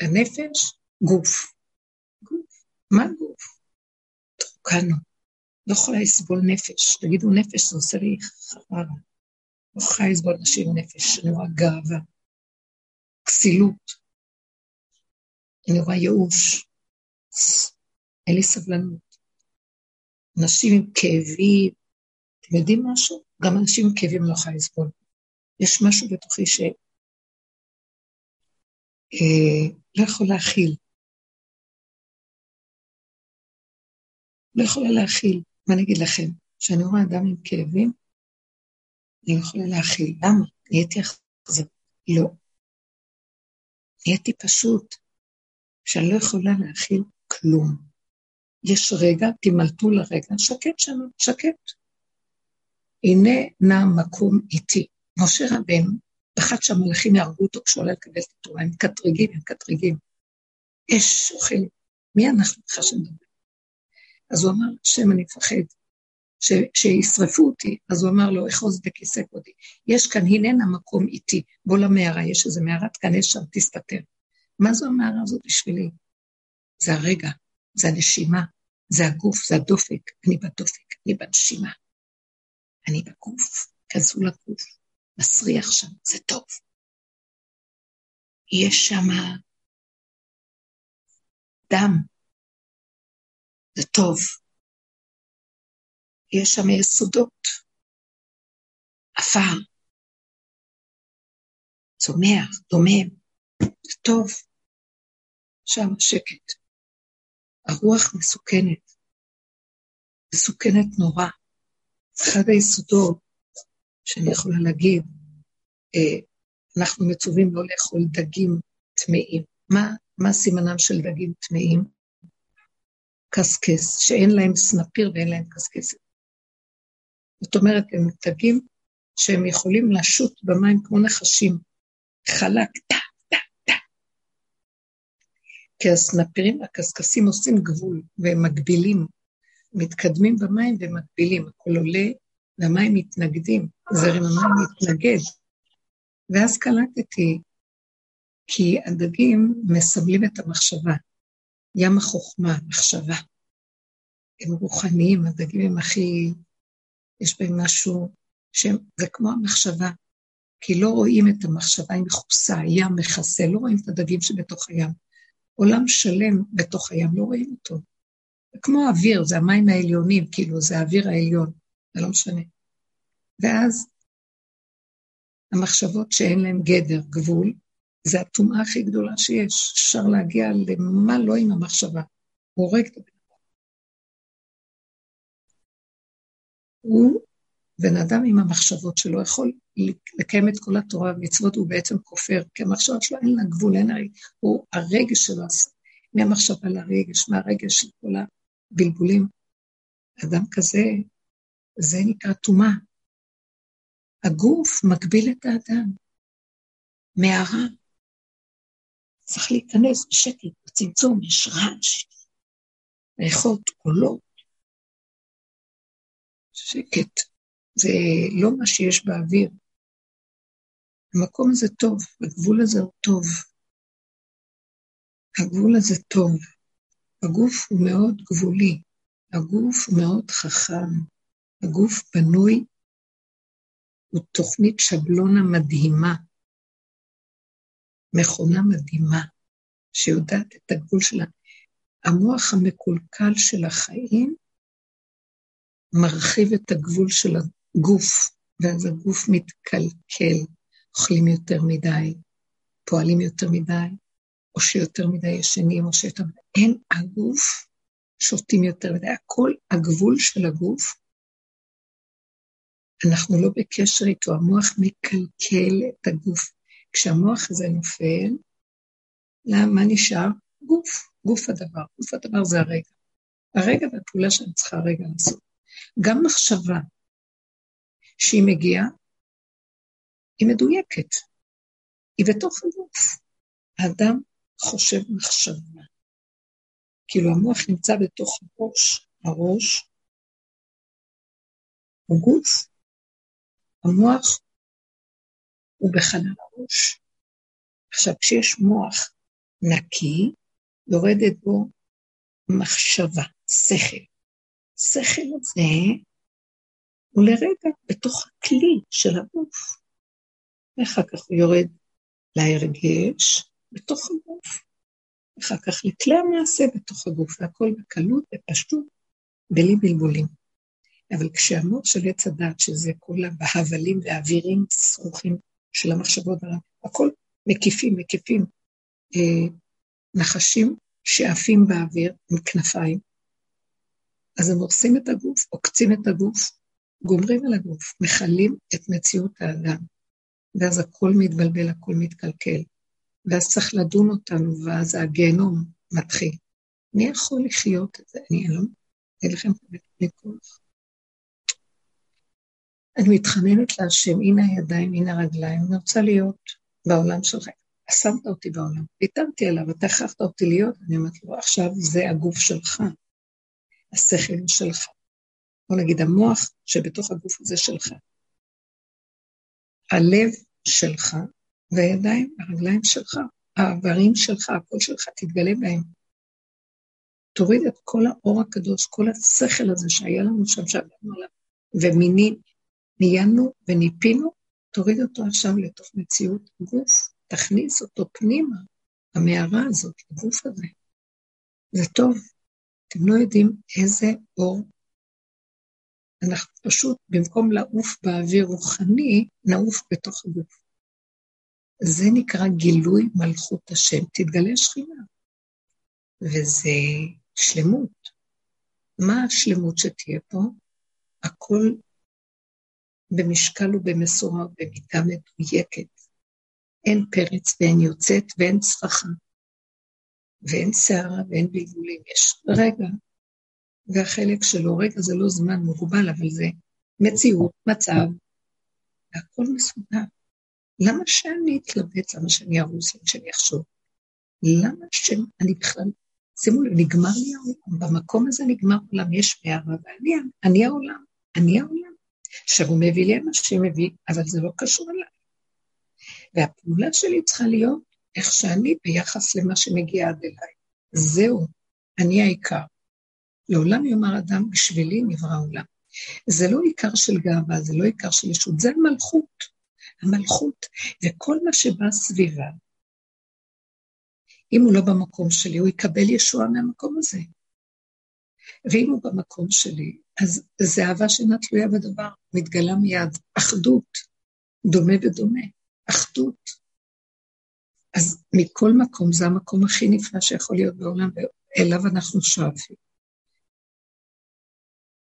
לנפש, גוף. גוף. מה גוף? תרוקנו. לא יכולה לסבול נפש. תגידו נפש, זה עושה לי חררה. לא יכולה לסבול נשים נפש, אני רואה גאווה, כסילות, אני רואה ייאוש, אין לי סבלנות. אנשים עם כאבים, אתם יודעים משהו? גם אנשים עם כאבים לא יכולים לסבול. יש משהו בתוכי ש... אה, לא יכול להכיל. לא יכולה להכיל. מה אני אגיד לכם? כשאני רואה אדם עם כאבים, אני לא יכולה להכיל. למה? נהייתי אכזב. לא. נהייתי פשוט, שאני לא יכולה להכיל כלום. יש רגע, תמלטו לרגע, שקט שם, שקט. הנה נע מקום איתי. משה רבנו, אחד שהמלאכים יהרגו אותו כשהוא עולה לקבל את התורה, הם מקטרגים, הם מקטרגים. אש אוכל, מי אנחנו בכלל שנדבר? אז הוא אמר, השם, אני מפחד, שישרפו אותי. אז הוא אמר לו, אחוז בכיסא כבודי. יש כאן, הננה מקום איתי, בוא למערה, יש איזה מערה, תכנס שם, תסתתר. מה זו המערה הזאת בשבילי? זה הרגע, זה הנשימה, זה הגוף, זה הדופק, אני בדופק, אני בנשימה. אני בגוף, כנסו לגוף, מסריח שם, זה טוב. יש שם דם, זה טוב. יש שם יסודות, עפר, צומח, דומם, זה טוב. שם שקט. הרוח מסוכנת, מסוכנת נורא. אחד היסודות שאני יכולה להגיד, אה, אנחנו מצווים לא לאכול דגים טמאים. מה, מה סימנם של דגים טמאים? קסקס, שאין להם סנפיר ואין להם קסקסת. זאת אומרת, הם דגים שהם יכולים לשוט במים כמו נחשים, חלק, טה, טה, טה. כי הסנפירים והקשקשים עושים גבול והם מגבילים, מתקדמים במים ומגבילים, הכל עולה והמים מתנגדים, זרם המים מתנגד. ואז קלטתי, כי הדגים מסמלים את המחשבה, ים החוכמה, מחשבה. הם רוחניים, הדגים הם הכי, יש בהם משהו שזה כמו המחשבה, כי לא רואים את המחשבה, היא מכוסה, הים מכסה, לא רואים את הדגים שבתוך הים. עולם שלם בתוך הים, לא רואים אותו. זה כמו אוויר, זה המים העליונים, כאילו, זה האוויר העליון, זה לא משנה. ואז המחשבות שאין להן גדר, גבול, זה הטומאה הכי גדולה שיש. אפשר להגיע למה לא עם המחשבה. הוא הורג את הבן אדם. הוא בן אדם עם המחשבות שלו יכול לקיים את כל התורה והמצוות, הוא בעצם כופר, כי המחשבה שלו אין לה גבול, אין לה... הוא הרגש שלו, מהמחשבה לרגש, מהרגש של כל הבלבולים. אדם כזה, זה נקרא טומאה. הגוף מגביל את האדם. מערה. צריך להיכנס בשקט, בצמצום, יש רעש, ריחות, קולות. שקט. זה לא מה שיש באוויר. המקום הזה טוב, הגבול הזה הוא טוב. הגבול הזה טוב. הגוף הוא מאוד גבולי, הגוף הוא מאוד חכם, הגוף בנוי, הוא תוכנית שבלונה מדהימה, מכונה מדהימה, שיודעת את הגבול שלה. המוח המקולקל של החיים מרחיב את הגבול של גוף, ואז הגוף מתקלקל, אוכלים יותר מדי, פועלים יותר מדי, או שיותר מדי ישנים, או שיותר מדי. אין הגוף, שותים יותר מדי. הכל הגבול של הגוף, אנחנו לא בקשר איתו, המוח מקלקל את הגוף. כשהמוח הזה נופל, למה נשאר? גוף, גוף הדבר. גוף הדבר זה הרגע. הרגע והפעולה שאני צריכה הרגע לעשות. גם מחשבה, שהיא מגיעה, היא מדויקת. היא בתוך הגוף. האדם חושב מחשבה. כאילו המוח נמצא בתוך הראש, הראש הוא גוף, המוח הוא בחלל הראש. עכשיו, כשיש מוח נקי, יורדת בו מחשבה, שכל. שכל הזה הוא לרגע בתוך הכלי של הגוף. ואחר כך הוא יורד להרגש בתוך הגוף. אחר כך לכלי המעשה בתוך הגוף, והכל בקלות, בפשטות, בלי בלבולים. אבל כשהמוח של עץ הדת, שזה כל הבהבלים והאווירים שרוכים של המחשבות, הכל מקיפים, מקיפים אה, נחשים שעפים באוויר עם כנפיים, אז הם הורסים את הגוף, עוקצים את הגוף, גומרים על הגוף, מכלים את מציאות האדם, ואז הכל מתבלבל, הכל מתקלקל, ואז צריך לדון אותנו, ואז הגיהנום מתחיל. מי יכול לחיות את זה? אני לא... אין לכם לי כוח. אני מתחננת להשם, הנה הידיים, הנה הרגליים, אני רוצה להיות בעולם שלך. שמת אותי בעולם, ויתרתי עליו, אתה הכרחת אותי להיות, אני אומרת לו, עכשיו זה הגוף שלך, השכל שלך. בוא נגיד, המוח שבתוך הגוף הזה שלך. הלב שלך, והידיים, הרגליים שלך, האיברים שלך, הקול שלך, תתגלה בהם. תוריד את כל האור הקדוש, כל השכל הזה שהיה לנו שם, שעבדנו עליו, ומינים, נהיינו וניפינו, תוריד אותו עכשיו לתוך מציאות גוף, תכניס אותו פנימה, המערה הזאת, הגוף הזה. זה טוב. אתם לא יודעים איזה אור אנחנו פשוט, במקום לעוף באוויר רוחני, נעוף בתוך הגוף. זה נקרא גילוי מלכות השם, תתגלה שכינה. וזה שלמות. מה השלמות שתהיה פה? הכל במשקל ובמשורה ובמידה מדויקת. אין פרץ ואין יוצאת ואין צרחה, ואין שערה ואין בלבולים. יש רגע והחלק שלו, רגע זה לא זמן מוגבל, אבל זה מציאות, מצב, והכל מסודר. למה שאני אתלבט? למה שאני ארוס? למה שאני אחשוב? למה שאני בכלל, שימו לב, נגמר לי העולם, במקום הזה נגמר העולם, יש מערה, ואני אני העולם, אני העולם. עכשיו הוא מביא לי אנשים, מביא, אבל זה לא קשור אליי. והפעולה שלי צריכה להיות איך שאני ביחס למה שמגיע עד אליי. זהו, אני העיקר. לעולם יאמר אדם, בשבילי נברא עולם. זה לא עיקר של גאווה, זה לא עיקר של ישות, זה המלכות. המלכות, וכל מה שבא סביבה, אם הוא לא במקום שלי, הוא יקבל ישועה מהמקום הזה. ואם הוא במקום שלי, אז זה אהבה שאינה תלויה בדבר, מתגלה מיד. אחדות, דומה ודומה, אחדות. אז מכל מקום זה המקום הכי נפלא שיכול להיות בעולם, ואליו אנחנו שואפים.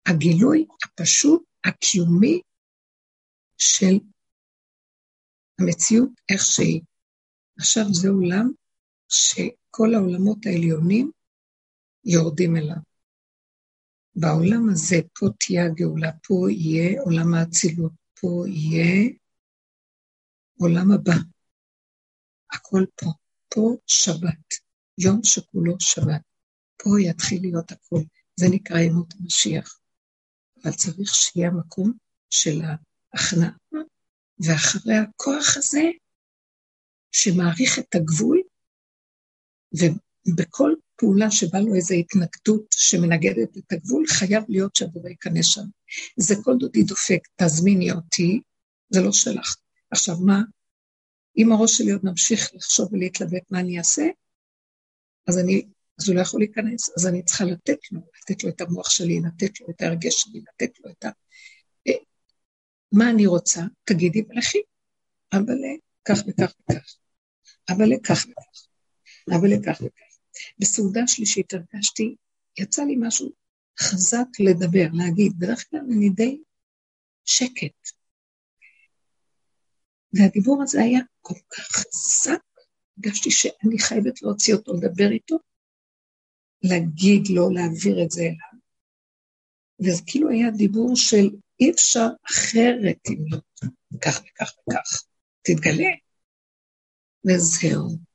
הגילוי הפשוט, הקיומי, של המציאות איך שהיא. עכשיו זה עולם שכל העולמות העליונים יורדים אליו. בעולם הזה, פה תהיה הגאולה, פה יהיה עולם האצילות, פה יהיה עולם הבא. הכל פה. פה שבת, יום שכולו שבת. פה יתחיל להיות הכל. זה נקרא ימות המשיח. אבל צריך שיהיה המקום של ההכנעה, ואחרי הכוח הזה, שמעריך את הגבול, ובכל פעולה שבא לו איזו התנגדות שמנגדת את הגבול, חייב להיות שהבורא ייכנס שם. זה כל דודי דופק, תזמיני אותי, זה לא שלך. עכשיו מה, אם הראש שלי עוד ממשיך לחשוב ולהתלבט מה אני אעשה, אז אני, אז הוא לא יכול להיכנס, אז אני צריכה לתת לו, לתת לו את המוח שלי, לתת לו את הרגש שלי, לתת לו את ה... אה, מה אני רוצה? תגידי ולכי. אבל כך וכך וכך. אבל כך וכך. אבל כך וכך. בסעודה שלישית הרגשתי, יצא לי משהו חזק לדבר, להגיד. בדרך כלל אני די שקט. והדיבור הזה היה כל כך חזק, הרגשתי שאני חייבת להוציא אותו, לדבר איתו, להגיד לו, להעביר את זה אליו. וזה כאילו היה דיבור של אי אפשר אחרת אם לא כך וכך וכך. תתגלה. וזהו.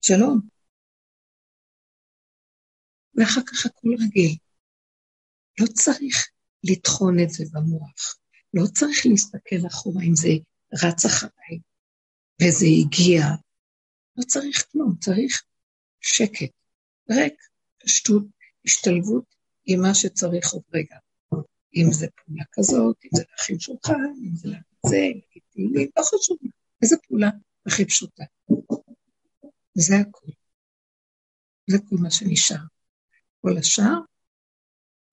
שלום. ואחר כך הכל רגיל. לא צריך לטחון את זה במוח. לא צריך להסתכל אחורה אם זה רץ אחריי וזה הגיע. לא צריך כלום, צריך שקט, ריק, פשטות, השתלבות עם מה שצריך עוד רגע. אם זה פעולה כזאת, אם זה להכין שולחן, אם זה להגיד זה, להגיד תהילים, לא חשוב, איזה פעולה הכי פשוטה. זה הכול. זה כל מה שנשאר. כל השאר,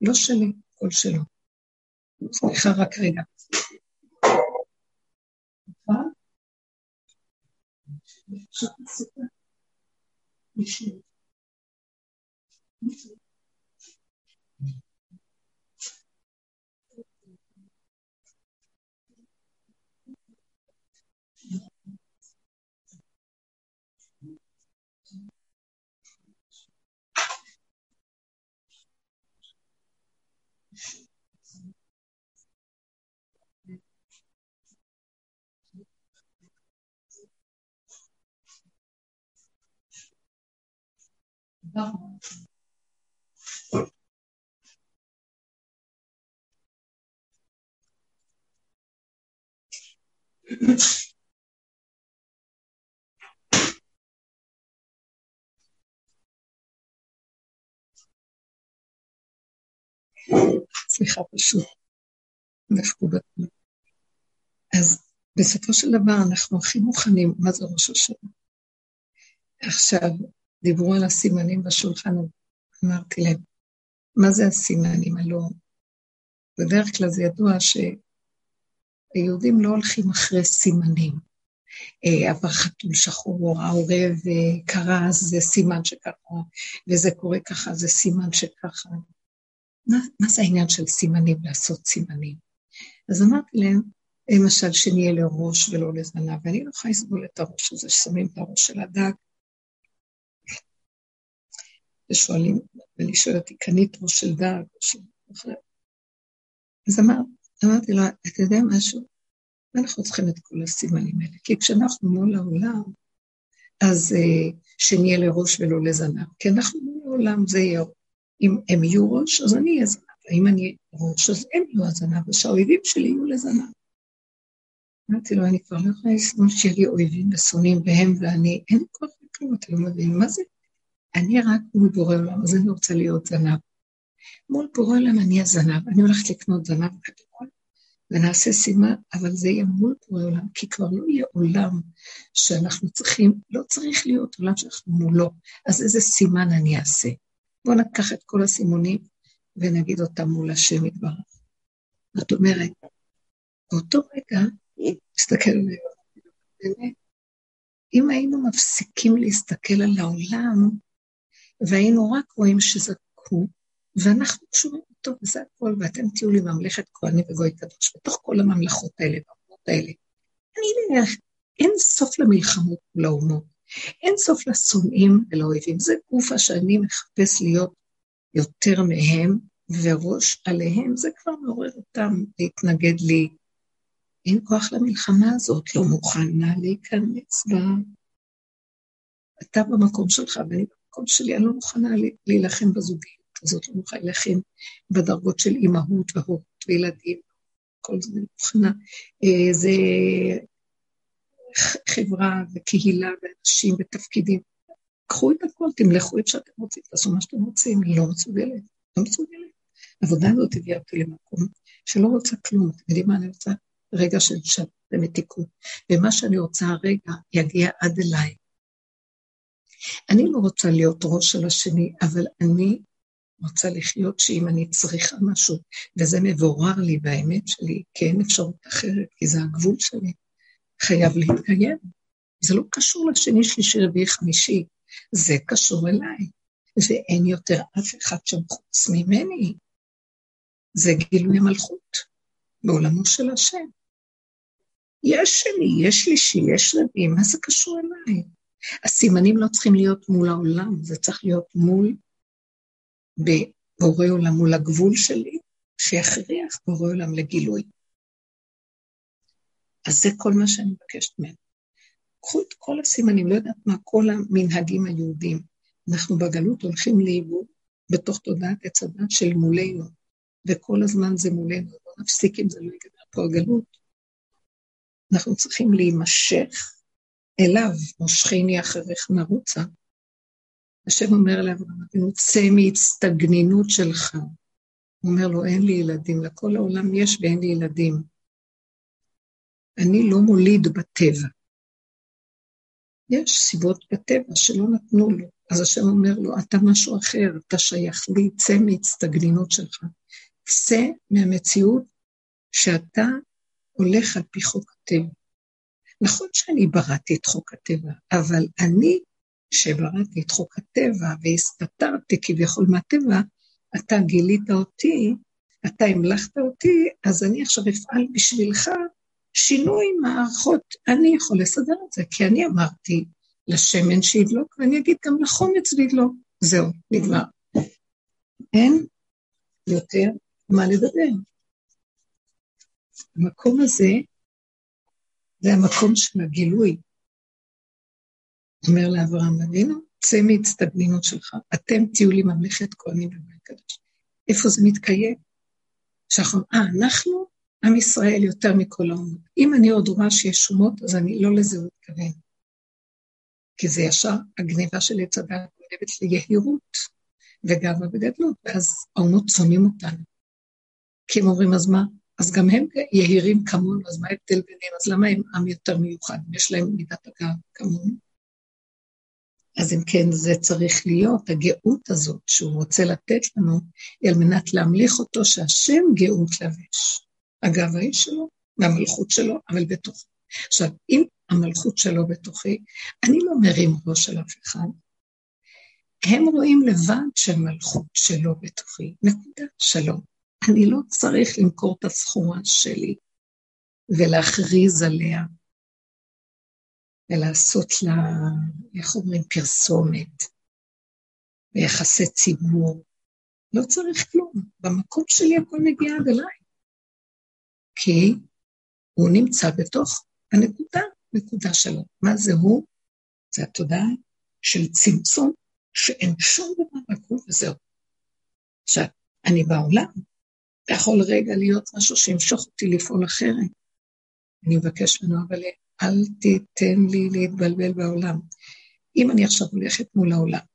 לא שלי, כל שלו. סליחה, רק רגע. סליחה, פשוט. דפקו בתמונה. אז בסופו של דבר אנחנו הכי מוכנים, מה זה ראש השנה? עכשיו, דיברו על הסימנים בשולחן, אמרתי להם, מה זה הסימנים? הלא, בדרך כלל זה ידוע שהיהודים לא הולכים אחרי סימנים. אה, עבר חתול שחור, העורב קרה, זה סימן שככה, וזה קורה ככה, זה סימן שככה. מה, מה זה העניין של סימנים, לעשות סימנים? אז אמרתי להם, למשל, שנהיה לראש ולא לזנב, ואני לא יכולה לסבול את הראש הזה, ששמים את הראש של הדג, ושואלים, ואני שואלת אותי, קנית ראש של דג או של אחר? אז אמר, אמרתי לו, אתה יודע משהו? אנחנו צריכים את כל הסימנים האלה, כי כשאנחנו מול העולם, אז uh, שנהיה לראש ולא לזנב. כי אנחנו לעולם זה יהיה, אם הם יהיו ראש, אז אני אהיה זנב. אם אני ראש, אז הם יהיו הזנב, ושהאויבים שלי יהיו לזנב. אמרתי לו, אני כבר לא יכולה לסבול שיהיה לי אויבים ושונאים, והם ואני, אין כוח לכלום, אתה לא מבין, מה זה? אני רק מול בורא עולם, אז אני רוצה להיות זנב. מול בורא עולם אני הזנב, אני הולכת לקנות זנב גדול, ונעשה סימן, אבל זה יהיה מול בורא עולם, כי כבר לא יהיה עולם שאנחנו צריכים, לא צריך להיות עולם שאנחנו מולו, אז איזה סימן אני אעשה? בואו נקח את כל הסימונים ונגיד אותם מול השם יתברך. זאת אומרת, באותו רגע, תסתכל עליהם, באמת, אם היינו מפסיקים להסתכל על העולם, והיינו רק רואים שזקו, ואנחנו קשורים אותו, וזה הכל, ואתם תהיו לי ממלכת כהנים וגוי קדוש, בתוך כל הממלכות האלה והאומות האלה. אני אלך, אין סוף למלחמות מול האומות, אין סוף לשונאים ולאויבים. זה גופה שאני מחפש להיות יותר מהם, וראש עליהם, זה כבר מעורר אותם להתנגד לי. אין כוח למלחמה הזאת, לא מוכנה להיכנס בה. אתה במקום שלך ואני במקום שלי, אני לא מוכנה להילחם בזוגיות הזאת, לא מוכנה להילחם בדרגות של אימהות והורות וילדים, כל זה מוכנה. אה, זה חברה וקהילה ואנשים ותפקידים. קחו את הכל, תמלכו את שאתם רוצים, תעשו מה שאתם רוצים, לא מסוגלת, לא מסוגלת. העבודה הזאת הביאה אותי למקום שלא רוצה כלום. אתם יודעים מה אני רוצה? רגע של שבת ומתיקות. ומה שאני רוצה הרגע יגיע עד אליי. אני לא רוצה להיות ראש של השני, אבל אני רוצה לחיות שאם אני צריכה משהו, וזה מבורר לי באמת שלי, כי אין אפשרות אחרת, כי זה הגבול שלי, חייב להתקיים. זה לא קשור לשני, שלישי, רביעי, חמישי, זה קשור אליי. ואין יותר אף אחד שם חוץ ממני. זה גילוי המלכות בעולמו של השם. יש שני, יש שלישי, יש רביעי, מה זה קשור אליי? הסימנים לא צריכים להיות מול העולם, זה צריך להיות מול, בבורא עולם, מול הגבול שלי, שיכריח בורא עולם לגילוי. אז זה כל מה שאני מבקשת מהם. קחו את כל הסימנים, לא יודעת מה, כל המנהגים היהודים. אנחנו בגלות הולכים לאיבוד בתוך תודעת עץ הדת של מולנו, וכל הזמן זה מולנו, לא נפסיק אם זה לא ייגמר פה הגלות. אנחנו צריכים להימשך אליו, מושכני אחריך נרוצה. השם אומר לאברהם אבינו, צא מהצטגנינות שלך. הוא אומר לו, אין לי ילדים, לכל העולם יש ואין לי ילדים. אני לא מוליד בטבע. יש סיבות בטבע שלא נתנו לו. אז השם אומר לו, אתה משהו אחר, אתה שייך לי, צא מהצטגנינות שלך. צא מהמציאות שאתה הולך על פי חוק הטבע. נכון שאני בראתי את חוק הטבע, אבל אני, שבראתי את חוק הטבע והסתתרתי כביכול מהטבע, אתה גילית אותי, אתה המלכת אותי, אז אני עכשיו אפעל בשבילך שינוי מערכות. אני יכול לסדר את זה, כי אני אמרתי לשמן שידלוק, ואני אגיד גם לחומץ וידלוק. זהו, נגמר. אין יותר מה לדבר. המקום הזה זה המקום של הגילוי. אומר לאברהם אבינו, צא מהצטגנינות שלך, אתם תהיו לי ממלכת כהנים ובית קדוש. איפה זה מתקיים? שאנחנו, אה, אנחנו עם ישראל יותר מכל האומות. אם אני עוד רואה שיש שומות, אז אני לא לזה הוא מתכוון. כי זה ישר הגניבה של עץ הדת גונבת ליהירות וגאווה וגדלות, ואז האומות שונאים אותנו. כי הם אומרים, אז מה? אז גם הם יהירים כמונו, אז מה ההבדל ביניהם? אז למה הם עם יותר מיוחד? יש להם מידת הגאווה כמונו? אז אם כן, זה צריך להיות, הגאות הזאת שהוא רוצה לתת לנו, היא על מנת להמליך אותו שהשם גאות לבש. הגאווה היא שלו, והמלכות שלו, אבל בתוכי. עכשיו, אם המלכות שלו בתוכי, אני לא מרים ראש על אף אחד. הם רואים לבד שהמלכות שלו בתוכי, נקודה, שלום. אני לא צריך למכור את הסחורה שלי ולהכריז עליה ולעשות לה, איך אומרים, פרסומת ויחסי ציבור. לא צריך כלום. במקום שלי הכל מגיע עד אליי. כי הוא נמצא בתוך הנקודה, נקודה שלו. מה זה הוא? זה התודעה של צמצום, שאין שום דבר הכל וזהו. עכשיו, אני בעולם, יכול רגע להיות משהו שימשוך אותי לפעול אחרת. אני מבקש ממנו, אבל אל תיתן לי להתבלבל בעולם. אם אני עכשיו הולכת מול העולם,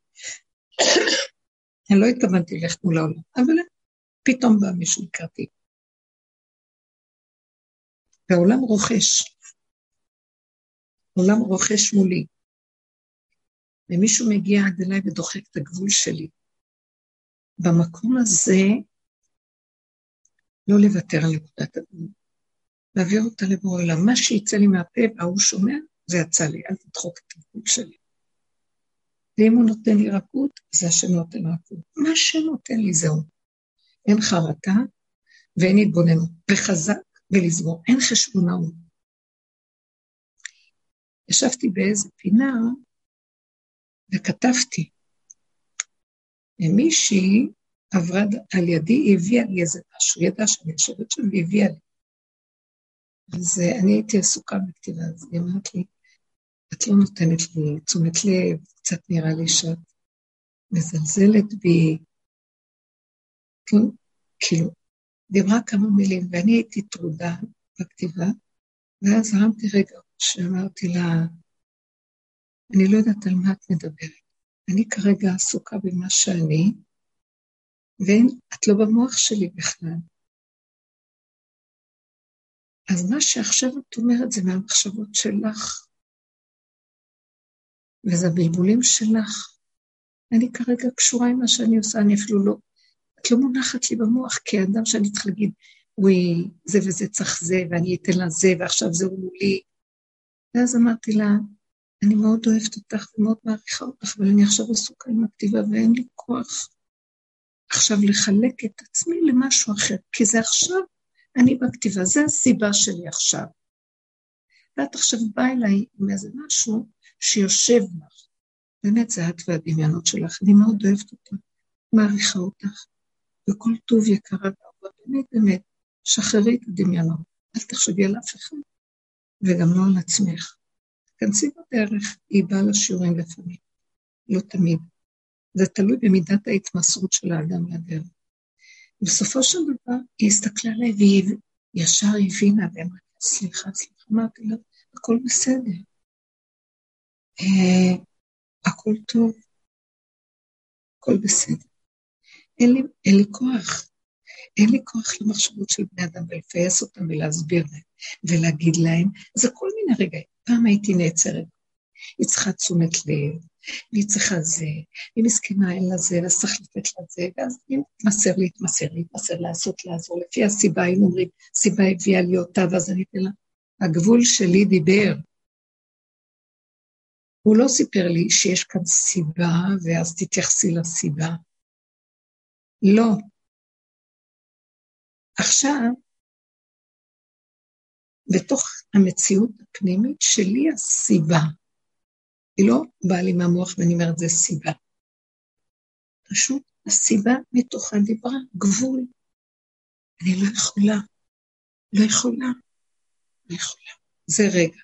אני לא התכוונתי ללכת מול העולם, אבל פתאום בא מישהו לקראתי. והעולם רוכש. העולם רוכש מולי. ומישהו מגיע עד אליי ודוחק את הגבול שלי. במקום הזה, לא לוותר על נקודת הגבול. להעביר אותה לבורא עולם. מה שיצא לי מהפה והוא שומע, זה יצא לי, אל תדחוק את הגבול שלי. ואם הוא נותן לי רכות, זה השם נותן רכות. מה שנותן לי זהו. אין חרטה ואין התבוננות, וחזק ולסגור, אין חשבונאות. ישבתי באיזה פינה וכתבתי. ומישהי עברה על ידי, היא הביאה לי איזה משהו, ידעה שאני יושבת שם והביאה לי. אז אה, אני הייתי עסוקה בכתיבה, אז היא אמרת לי, את לא נותנת לי תשומת לב, קצת נראה לי שאת מזלזלת בי. כן, כאילו, דיברה כמה מילים, ואני הייתי טרודה בכתיבה, ואז הרמתי רגע שאמרתי לה, אני לא יודעת על מה את מדברת. אני כרגע עסוקה במה שאני, ואת לא במוח שלי בכלל. אז מה שעכשיו את אומרת זה מהמחשבות שלך, וזה הבלבולים שלך. אני כרגע קשורה עם מה שאני עושה, אני אפילו לא... את לא מונחת לי במוח כאדם שאני צריכה להגיד, וואי, זה וזה צריך זה, ואני אתן לה זה, ועכשיו זהו מולי. ואז אמרתי לה, אני מאוד אוהבת אותך ומאוד מעריכה אותך, אבל אני עכשיו עסוקה עם הכתיבה ואין לי כוח עכשיו לחלק את עצמי למשהו אחר, כי זה עכשיו אני בכתיבה, זה הסיבה שלי עכשיו. ואת עכשיו באה אליי עם איזה משהו שיושב לך. באמת זה את והדמיונות שלך, אני מאוד אוהבת אותך, מעריכה אותך, וכל טוב יקרה ואהובה, באמת באמת, שחררי את הדמיונות, אל תחשבי על אף אחד, וגם לא על עצמך. תכנסי בדרך, היא באה לשיעורים לפעמים, לא תמיד. זה תלוי במידת ההתמסרות של האדם לדרך. בסופו של דבר, היא הסתכלה עליי והיא ישר הבינה ואמרה, סליחה, סליחה, אמרתי לה, הכל בסדר. אה, הכל טוב, הכל בסדר. אין לי, אין לי כוח. אין לי כוח למחשבות של בני אדם ולפייס אותם ולהסביר להם ולהגיד להם. זה כל מיני רגעים. פעם הייתי נעצרת. היא צריכה תשומת לב, והיא צריכה זה, היא מסכימה אין לה זה, ואז צריך לתת לה זה, ואז היא מתמסר להתמסר, להתמסר, לעשות, לעזור. לפי הסיבה, אם אומרים, סיבה הביאה לי אותה, ואז אני אתן לה. הגבול שלי דיבר. הוא לא סיפר לי שיש כאן סיבה, ואז תתייחסי לסיבה. לא. עכשיו, בתוך המציאות הפנימית שלי הסיבה. היא לא באה לי מהמוח ואני אומרת, זה סיבה. פשוט הסיבה מתוכה דיברה, גבול. אני לא יכולה, לא יכולה, לא יכולה. זה רגע.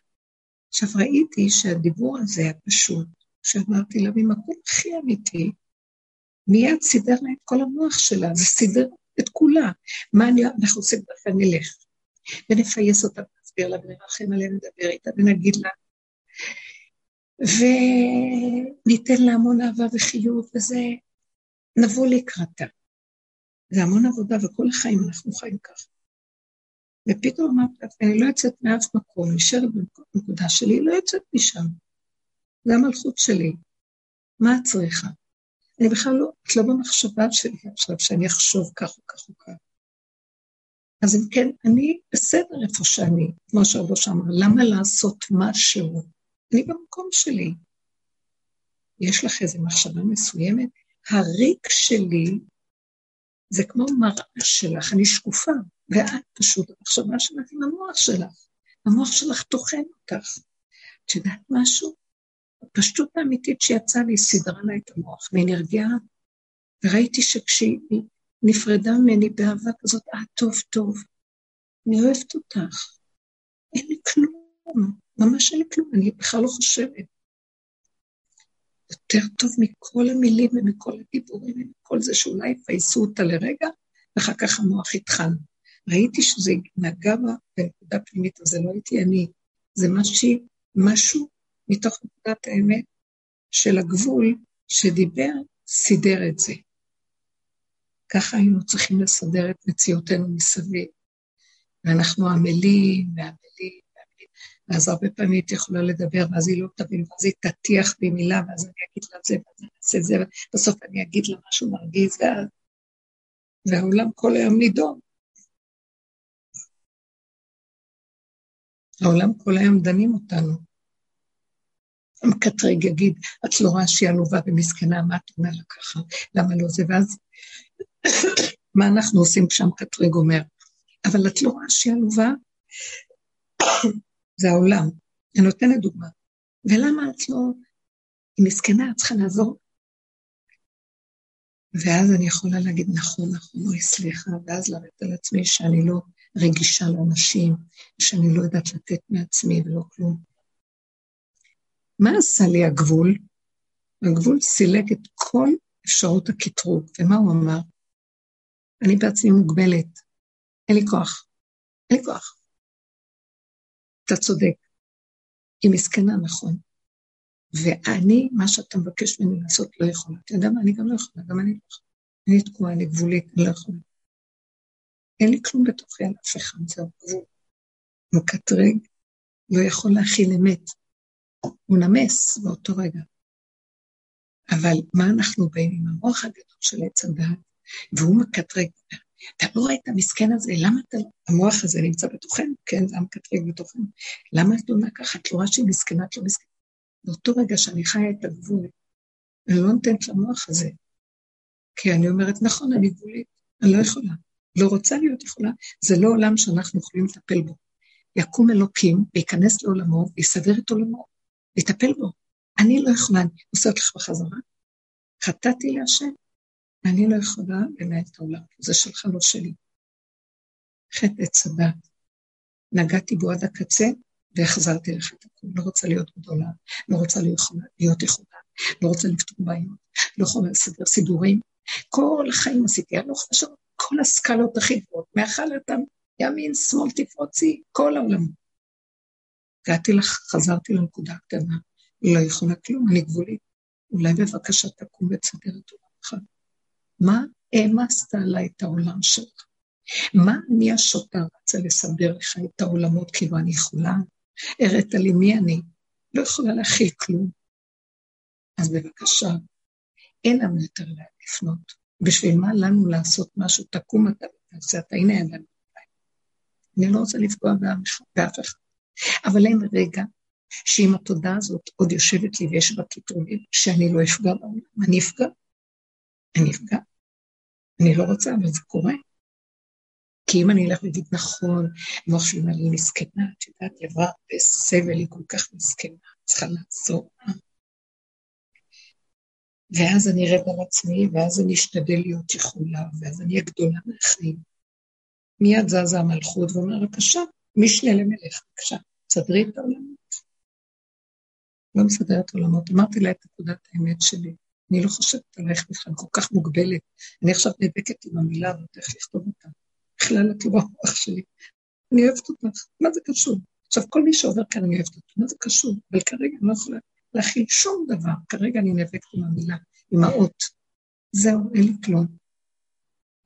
עכשיו ראיתי שהדיבור הזה היה פשוט, שאמרתי לה, ממקום הכי אמיתי, מיד סידר לה את כל המוח שלה, זה סידר את כולה. מה אני, אנחנו עושים דווקא נלך, ונפייס אותה, נסביר לה, ונרחם עליה, נדבר איתה, ונגיד לה, וניתן לה המון אהבה וחיוב, וזה, נבוא לקראתה. זה המון עבודה, וכל החיים אנחנו חיים ככה. ופתאום אמרת, אני לא יוצאת מאף מקום, נשארת בנקודה שלי, לא יוצאת משם. זה המלכות שלי. מה את צריכה? אני בכלל לא, את לא במחשבה שלי עכשיו, שאני אחשוב כך או כך או כך. אז אם כן, אני בסדר איפה שאני, כמו שהרבוש אמר, למה לעשות משהו? אני במקום שלי. יש לך איזו מחשבה מסוימת? הריק שלי זה כמו מראה שלך, אני שקופה, ואת פשוט, המחשבה שלך עם המוח שלך. המוח שלך טוחן אותך. את יודעת משהו? הפשטות האמיתית שיצאה לי, סידרה לה את המוח, והיא נרגעה, וראיתי שכשהיא נפרדה ממני באהבה כזאת, אה, טוב, טוב, אני אוהבת אותך. אין לי כלום, ממש אין לי כלום, אני בכלל לא חושבת. יותר טוב מכל המילים ומכל הדיבורים ומכל זה שאולי יפייסו אותה לרגע, ואחר כך המוח יטחן. ראיתי שזה נגע בה בנקודה פנימית, אז זה לא הייתי אני, זה משהו, משהו מתוך נקודת האמת של הגבול שדיבר, סידר את זה. ככה היינו צריכים לסדר את מציאותנו מסביב. ואנחנו עמלים ועמלים, ואז הרבה פעמים הייתי יכולה לדבר, ואז היא לא תבין, ואז היא תטיח בי מילה, ואז אני אגיד לה זה, ואז אני אעשה את זה, ובסוף אני אגיד לה משהו מרגיז, ואז... והעולם כל היום נידון. העולם כל היום דנים אותנו. המקטרג יגיד, את לא רואה שהיא עלובה ומסכנה, מה את אומר לה ככה? למה לא זה? ואז מה אנחנו עושים כשהמקטרג אומר? אבל את לא רואה שהיא עלובה? זה העולם. אני נותנת דוגמה. ולמה את לא... היא מסכנה, את צריכה לעזור. ואז אני יכולה להגיד, נכון, נכון, אוי, סליחה, ואז לרדת על עצמי שאני לא רגישה לאנשים, שאני לא יודעת לתת מעצמי ולא כלום. מה עשה לי הגבול? הגבול סילק את כל אפשרות הקטרוג, ומה הוא אמר? אני בעצמי מוגבלת, אין לי כוח, אין לי כוח. אתה צודק, היא מסכנה, נכון. ואני, מה שאתה מבקש ממני לעשות, לא יכולה. אתה יודע מה, אני גם לא יכולה, גם אני לא יכולה. אני תקועה, אני גבולית, אני לא יכולה. אין לי כלום בתוכי על אף אחד, זהו גבול. מקטרג, לא יכול להכיל אמת. הוא נמס באותו רגע. אבל מה אנחנו באים עם המוח הגדול של עץ הדת, והוא מקטרג. אתה לא רואה את המסכן הזה, למה אתה... המוח הזה נמצא בתוכנו, כן, זה המקטרג בתוכנו. למה את לא ככה? את לא רואה שהיא מסכנה, את לא מסכנה. באותו רגע שאני חיה את הגבול, אני לא נותנת למוח הזה. כי אני אומרת, נכון, אני גבולית, אני לא יכולה. לא רוצה להיות יכולה, זה לא עולם שאנחנו יכולים לטפל בו. יקום אלוקים, וייכנס לעולמו, ויסדר את עולמו, ויטפל בו. אני לא יכולה, אני עושה אותך בחזרה. חטאתי להשם, ואני לא יכולה לנהל את העולם, זה שלך, לא שלי. חטא עץ הדת. נגעתי בו עד הקצה, והחזרתי לך את הכול. לא רוצה להיות גדולה, לא רוצה להיות יכולה, לא רוצה לפתור בעיות, לא יכולה לסדר סידורים. כל החיים עשיתי, אני לא חושב כל הסקלות הכי גבוהות, מאכל אדם, ימין, שמאל, תפרוצי, כל העולמות. הגעתי לך, חזרתי לנקודה הקטנה, לא יכולה כלום, אני גבולית. אולי בבקשה תקום ותסדר את עולמך. מה העמסת עליי את העולם שלך? מה אני השוטה רצה לסדר לך את העולמות כאילו אני יכולה? הראת לי מי אני, לא יכולה להכיל כלום. אז בבקשה, אין לנו יותר לאן לפנות. בשביל מה לנו לעשות משהו? תקום אתה ותעשה אתה, הנה אין לנו. אני לא רוצה לפגוע באף אחד. אבל אין רגע שאם התודעה הזאת עוד יושבת לי ויש בה קיטונים, שאני לא אפגע בעולם, אני אפגע. אני אפגע. אני לא רוצה, אבל זה קורה. כי אם אני אלך ואגיד נכון, מוח שלי אומר מסכנה, את יודעת, היא עברה בסבל, היא כל כך מסכנה, צריכה לעזור. ואז אני ארד על עצמי, ואז אני אשתדל להיות יכולה, ואז אני אהיה גדולה מהחיים. מיד זזה המלכות ואומר, בבקשה, משנה למלך, בבקשה, תסדרי את העולמות. לא מסדרת עולמות. אמרתי לה את נקודת האמת שלי. אני לא חושבת עלייך בכלל, כל כך מוגבלת. אני עכשיו נאבקת עם המילה הזאת, איך לכתוב אותה. בכלל את לא במוח שלי. אני אוהבת אותך, מה זה קשור? עכשיו, כל מי שעובר כאן, אני אוהבת אותו, מה זה קשור? אבל כרגע אני לא יכולה להכיל שום דבר. כרגע אני נאבקת עם המילה, עם האות. זהו, אין לי כלום.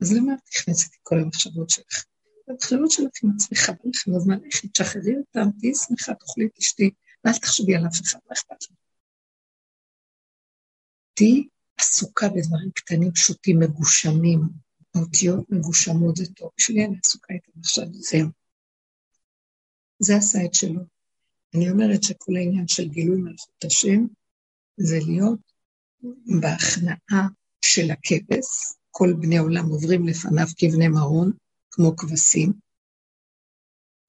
אז למה את נכנסת כל המחשבות שלך? המחשבות שלך עם עצמך, בא לך לזמן, איך תשחררי אותם, תהיי שמחה, תאכלי, תשתי, ואל תחשבי על אף אחד, מה אכפת לך? תהיי עסוקה בדברים קטנים, פשוטים, מגושמים, האותיות מגושמות זה טוב, בשבילי אני עסוקה איתם עכשיו, זהו. זה עשה את שלו. אני אומרת שכל העניין של גילוי מלכות השם זה להיות בהכנעה של הכבש, כל בני עולם עוברים לפניו כבני מרון, כמו כבשים.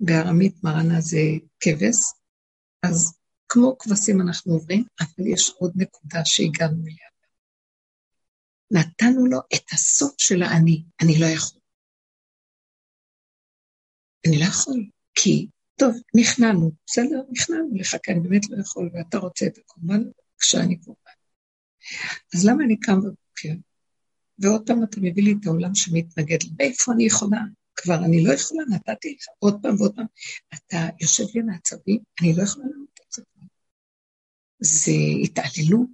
בארמית מרנה זה כבש, אז כמו כבשים אנחנו עוברים, אבל יש עוד נקודה שהגענו אליה. נתנו לו את הסוף של האני, אני לא יכול. אני לא יכול, כי, טוב, נכנענו, בסדר, נכנענו לך, כי אני באמת לא יכול, ואתה רוצה את הקורבן, בבקשה, אני קורבן. אז למה אני קם בבוקר, ועוד פעם אתה מביא לי את העולם שמתנגד מאיפה אני יכולה? כבר אני לא יכולה, נתתי לך עוד פעם ועוד פעם. אתה יושב לי מעצבים, אני לא יכולה לענות את זה. זה התעללות.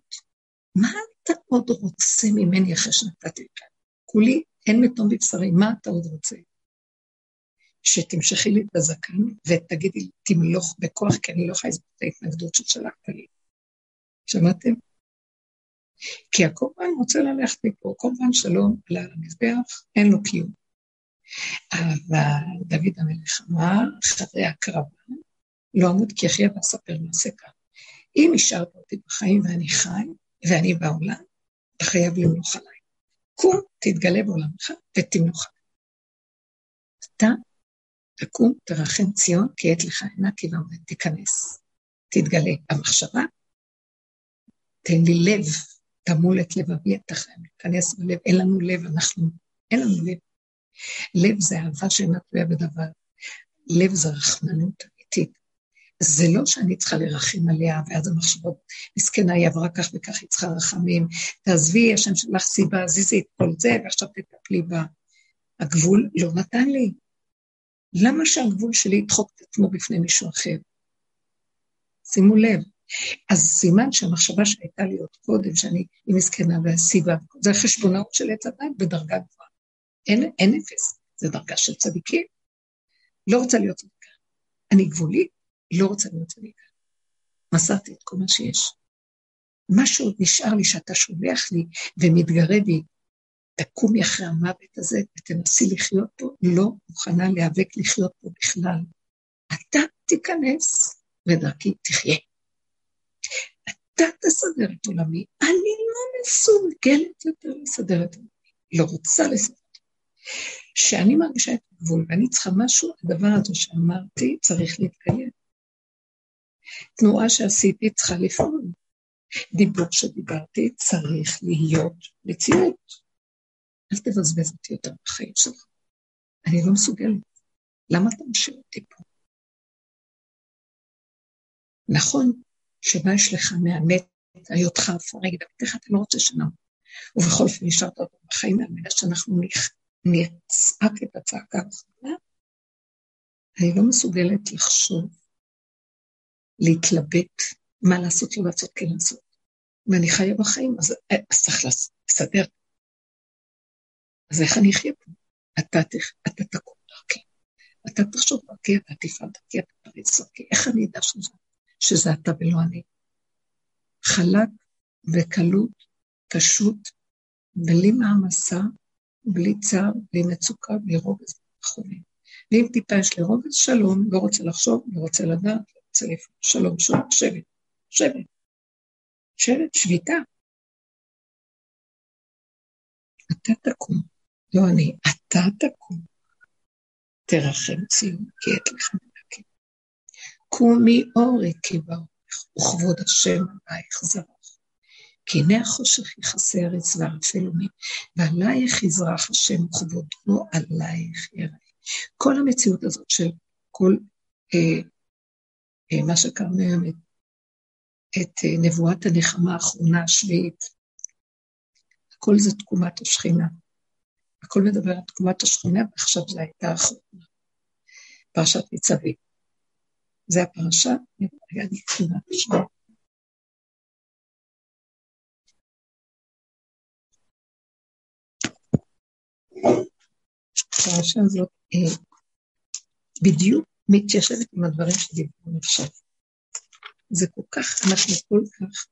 מה אתה עוד רוצה ממני אחרי שנתתי לך? כולי אין מתום בבשרי, מה אתה עוד רוצה? שתמשכי לי את הזקן ותגידי לי, תמלוך בכוח, כי אני לא יכולה לסבול את ההתנגדות ששלחת לי. שמעתם? כי הקורבן רוצה ללכת מפה, קורבן שלום למזבח, אין לו קיום. אבל דוד המלך אמר, אחרי הקרבה, לא אמות כי אחיה ואספר מעשה כאן. אם השארת אותי בחיים ואני חי, ואני בעולם, אתה חייב למלוך עליי. קום, תתגלה בעולמך ותמלוך עליי. אתה תקום, תרחם ציון, כי עת לך כי לא תיכנס. תתגלה במחשבה, תן לי לב, תמול את לבבי, אתה חייב להיכנס בלב, אין לנו לב, אנחנו, אין לנו לב. לב זה אהבה שאינה תלויה בדבר. לב זה רחמנות אמיתית. זה לא שאני צריכה לרחם עליה, ואז המחשבות, מסכנה, היא עברה כך וכך, היא צריכה רחמים. תעזבי, השם שלך סיבה, זיזי את כל זה, ועכשיו תטפלי בה. הגבול לא נתן לי. למה שהגבול שלי ידחוק את עצמו בפני מישהו אחר? שימו לב. אז סימן שהמחשבה שהייתה לי עוד קודם, שאני היא מסכנה והסיבה, זה חשבונאות של עץ הדת בדרגה גבוהה. אין, אין אפס, זה דרגה של צדיקים. לא רוצה להיות צדיקה. אני גבולית, לא רוצה להיות צדיקה. מסרתי את כל מה שיש. מה שעוד נשאר לי שאתה שולח לי ומתגרה בי, תקומי אחרי המוות הזה ותנסי לחיות פה, לא מוכנה להיאבק לחיות פה בכלל. אתה תיכנס ודרכי תחיה. אתה תסדר את עולמי, אני לא מסוגלת יותר לסדר את עולמי, לא רוצה לסדר. כשאני מרגישה את הגבול ואני צריכה משהו, הדבר הזה שאמרתי צריך להתקיים. תנועה שעשיתי צריכה לפעול. דיבור שדיברתי צריך להיות מציאות. אל תבזבז אותי יותר בחיים שלך. אני לא מסוגלת. למה אתה משאיר אותי פה? נכון שמה יש לך מהמת, היותך עפר, יגיד, איך אתה לא רוצה שנאמר? ובכל אופן נשארת אותו בחיים על מנת שאנחנו נצעק את הצעקה האחרונה. אני לא מסוגלת לחשוב, להתלבט, מה לעשות, לא לעשות, כן לעשות. אם אני חיה בחיים, אז צריך לסדר אז איך אני אחיה פה? אתה, אתה תקום דרכי. אתה תחשוב דרכי, אתה תפעל דרכי, אתה תריץ דרכי. איך אני אדע שזה, שזה אתה ולא אני? חלק וקלות, פשוט, בלי מעמסה, בלי צער, בלי מצוקה, בלי רוגז וכולי. ואם טיפה יש לי רוגז, שלום, לא רוצה לחשוב, לא רוצה לדעת, לפעול. שלום, שלום, שבט, שבט. שבט, שביתה. אתה תקום. לא אני, אתה תקום. תרחם ציון, כי עת לך מנקים. קומי אורי כי באורך, וכבוד השם עלייך זרח. כי הנה החושך יכסה ארץ וערפל אומי, ועלייך יזרח השם וכבודו עלייך יראה. כל המציאות הזאת של כל אה, מה שקראנו היום, את, את אה, נבואת הנחמה האחרונה השביעית, הכל זה תקומת השכינה. הכל מדבר על תקומת השכונה, ועכשיו זו הייתה האחרונה. פרשת ניצבים. זה הפרשה, רגע, אני אקרא בשביל. הפרשה הזאת אה, בדיוק מתיישבת עם הדברים שדיברנו עכשיו. זה כל כך, אנחנו כל כך,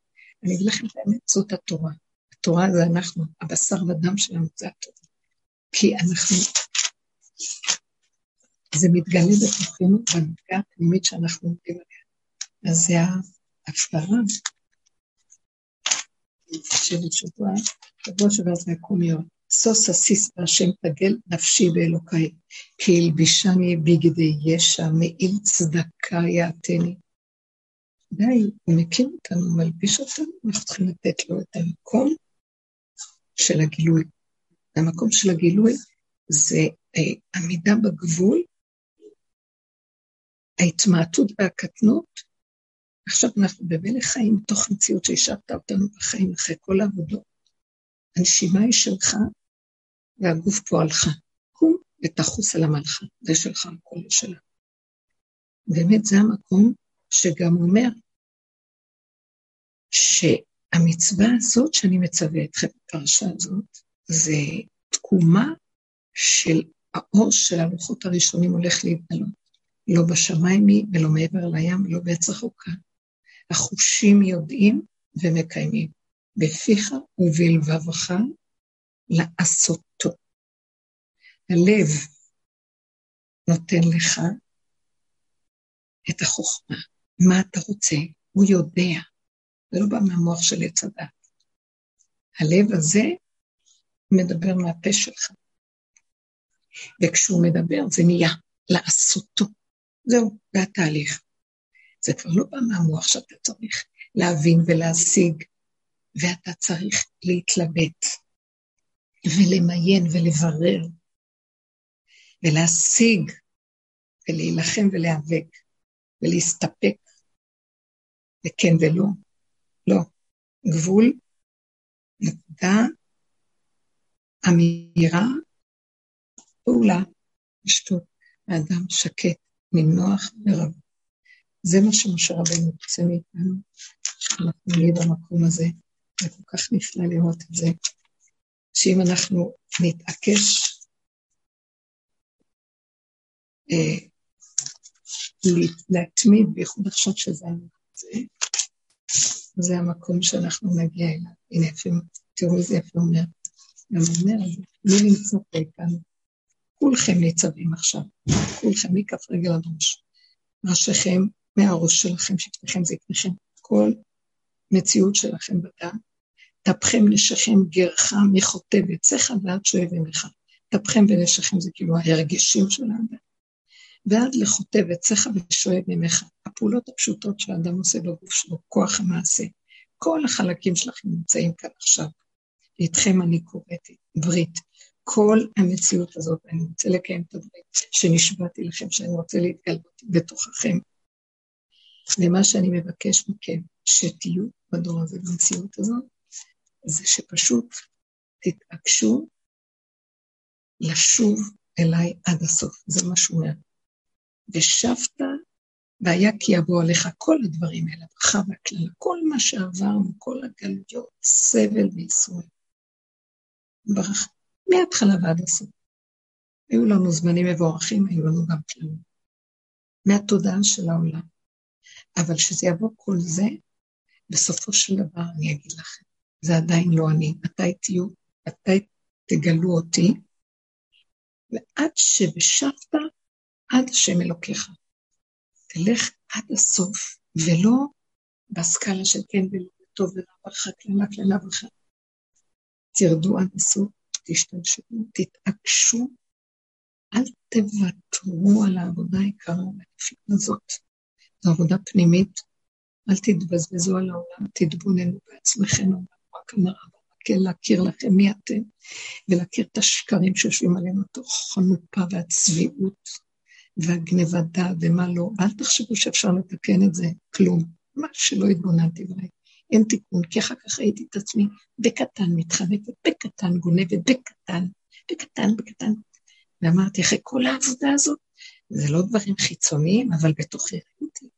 אני אגיד לכם את האמת, זאת התורה. התורה זה אנחנו, הבשר ודם שלנו זה התורה. כי אנחנו, זה מתגלה בתוכנו במפגע הפנימית שאנחנו עומדים עליה. אז זה ההפטרה. שבוע שבוע, שבוע שבוע זה הקומיות. סוס אסיס בהשם תגל נפשי באלוקיי, כי הלבישני בגדי ישע, מעיל צדקה יעתני. די, הוא מקים אותנו, מלביש אותנו, אנחנו צריכים לתת לו את המקום של הגילוי. המקום של הגילוי זה אה, עמידה בגבול, ההתמעטות והקטנות, עכשיו אנחנו במלך חיים מתוך מציאות שהשארת אותנו בחיים אחרי כל העבודות. הנשימה היא שלך והגוף פועלך. קום ותחוס על המלכה, זה שלך, הכל שלה. באמת זה המקום שגם אומר שהמצווה הזאת שאני מצווה אתכם בפרשה הזאת, זה תקומה של האור של הלוחות הראשונים הולך להתגלות. לא בשמיים היא ולא מעבר לים ולא בעץ רחוקה. החושים יודעים ומקיימים. בפיך ובלבבך לעשותו. הלב נותן לך את החוכמה. מה אתה רוצה? הוא יודע. זה לא בא מהמוח של עץ הדת. הלב הזה מדבר מהפה שלך. וכשהוא מדבר זה נהיה לעשותו. זהו, זה התהליך. זה כבר לא בא מהמוח שאתה צריך להבין ולהשיג, ואתה צריך להתלבט, ולמיין ולברר, ולהשיג, ולהילחם ולהיאבק, ולהסתפק, וכן ולא. לא. גבול, נקודה, אמירה, פעולה, פשטות. האדם שקט, נינוח ורב. זה מה שמשה רבינו רוצה מאיתנו, שאנחנו נהיה במקום הזה, זה כל כך נפלא לראות את זה, שאם אנחנו נתעקש אה, להתמיד, בייחוד עכשיו שזה זה, זה המקום שאנחנו נגיע אליו. הנה, תראו איזה יפה אומר. גם אומר, מי נמצא פה איתנו? כולכם ניצבים עכשיו, כולכם מכף רגל עד ראש. ראשיכם, מהראש שלכם, שבטיכם זקניכם, כל מציאות שלכם בדעת. טפכם נשיכם גרך מחוטב יצאך ועד שואב עמך. טפכם ונשיכם זה כאילו ההרגשים של האדם. ועד לחוטב יצאך ושואב ממך. הפעולות הפשוטות שהאדם עושה בגוף שלו, כוח המעשה. כל החלקים שלכם נמצאים כאן עכשיו. איתכם אני קוראת ברית. כל המציאות הזאת, אני רוצה לקיים את הדברים שנשבעתי לכם, שאני רוצה להתגלות בתוככם. ומה שאני מבקש מכם, שתהיו בדור הזה, במציאות הזאת, זה שפשוט תתעקשו לשוב אליי עד הסוף. זה מה שהוא אומר. ושבת, והיה כי יבוא עליך כל הדברים האלה, הברכה והקללה, כל מה שעברנו, כל הגלויות, סבל וייסורים. ברכה. מההתחלה ועד הסוף. היו לנו זמנים מבורכים, היו לנו גם כללים. מהתודעה של העולם. אבל כשזה יבוא כל זה, בסופו של דבר אני אגיד לכם, זה עדיין לא אני. מתי תהיו, מתי תגלו אותי, ועד שבשבת, עד השם אלוקיך. תלך עד הסוף, ולא בסקאלה של כן ולא טוב ולא ברכה, קללה, קללה ברכה. תרדו עד הסוף, תשתמשו, תתעקשו, אל תוותרו על העבודה והנפלאה הזאת. זו עבודה פנימית, אל תתבזבזו על העולם, תתבוננו בעצמכם, רק המראה, כן להכיר לכם מי אתם, ולהכיר את השקרים שיושבים עלינו, תוך חנופה והצביעות והגנבת דעת ומה לא. אל תחשבו שאפשר לתקן את זה, כלום. מה שלא התבוננתי בהם. אין תיקון, כי אחר כך ראיתי את עצמי בקטן מתחנפת, בקטן גונבת, בקטן, בקטן, בקטן. ואמרתי, אחרי כל העבודה הזאת, זה לא דברים חיצוניים, אבל בתוכי ראיתי,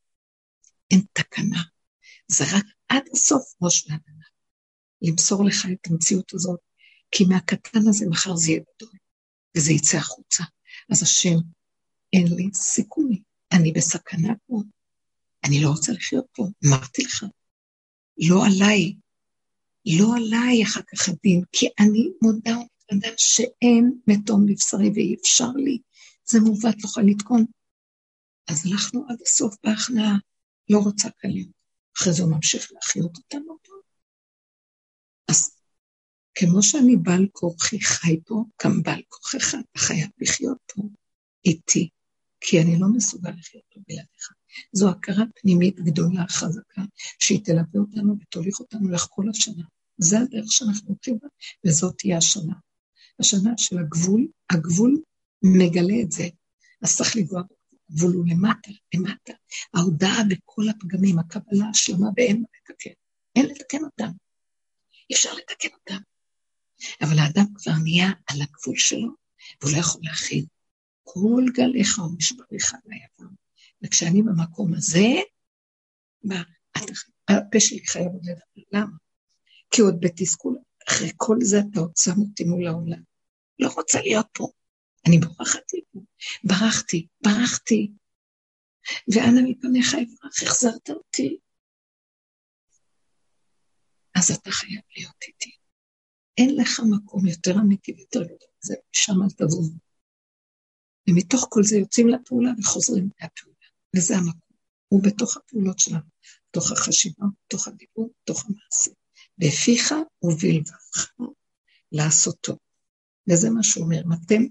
אין תקנה. זה רק עד הסוף ראש והגנה. למסור לך את המציאות הזאת, כי מהקטן הזה מחר זה יהיה גדול, וזה יצא החוצה. אז השם, אין לי סיכוי, אני בסכנה פה, אני לא רוצה לחיות פה, אמרתי לך, לא עליי, לא עליי אחר כך הדין, כי אני מודה ומתוודה שאין מתום בבשרי ואי אפשר לי, זה מעוות, לא יכול לתקון. אז הלכנו עד הסוף בהכנעה, לא רוצה קלים. אחרי זה הוא ממשיך להחיות אותנו פה. אז כמו שאני בעל כורחי חי פה, גם בעל כורחך, אתה חייב לחיות פה איתי, כי אני לא מסוגל לחיות פה בלעדיך. זו הכרה פנימית גדולה, חזקה, שהיא תלווה אותנו ותוליך אותנו לך כל השנה. זה הדרך שאנחנו הולכים בה, וזאת תהיה השנה. השנה של הגבול, הגבול מגלה את זה. אז צריך לגוע בגבול הגבול הוא למטה, למטה. ההודעה בכל הפגמים, הקבלה השלמה ואין מה לתקן. אין לתקן אותם. אי אפשר לתקן אותם. אבל האדם כבר נהיה על הגבול שלו, והוא לא יכול להכיל. כל גליך ומשבריך על היבם. וכשאני במקום הזה, הפה שלי חייב עוד לדבר. למה? כי עוד בתסכול, אחרי כל זה אתה עוד שם אותי מול העולם. לא רוצה להיות פה. אני בורחת מפה. ברחתי, ברחתי. ואנה מפניך אברח, החזרת אותי. אז אתה חייב להיות איתי. אין לך מקום יותר אמיתי ויותר גדול, זה שם אל תבוא. ומתוך כל זה יוצאים לפעולה וחוזרים מהפעולה, וזה המקום. הוא בתוך הפעולות שלנו, בתוך החשיבה, בתוך הדיבור, בתוך המעשה. בפיך ובלבבך לעשותו. וזה מה שהוא אומר, אם אתם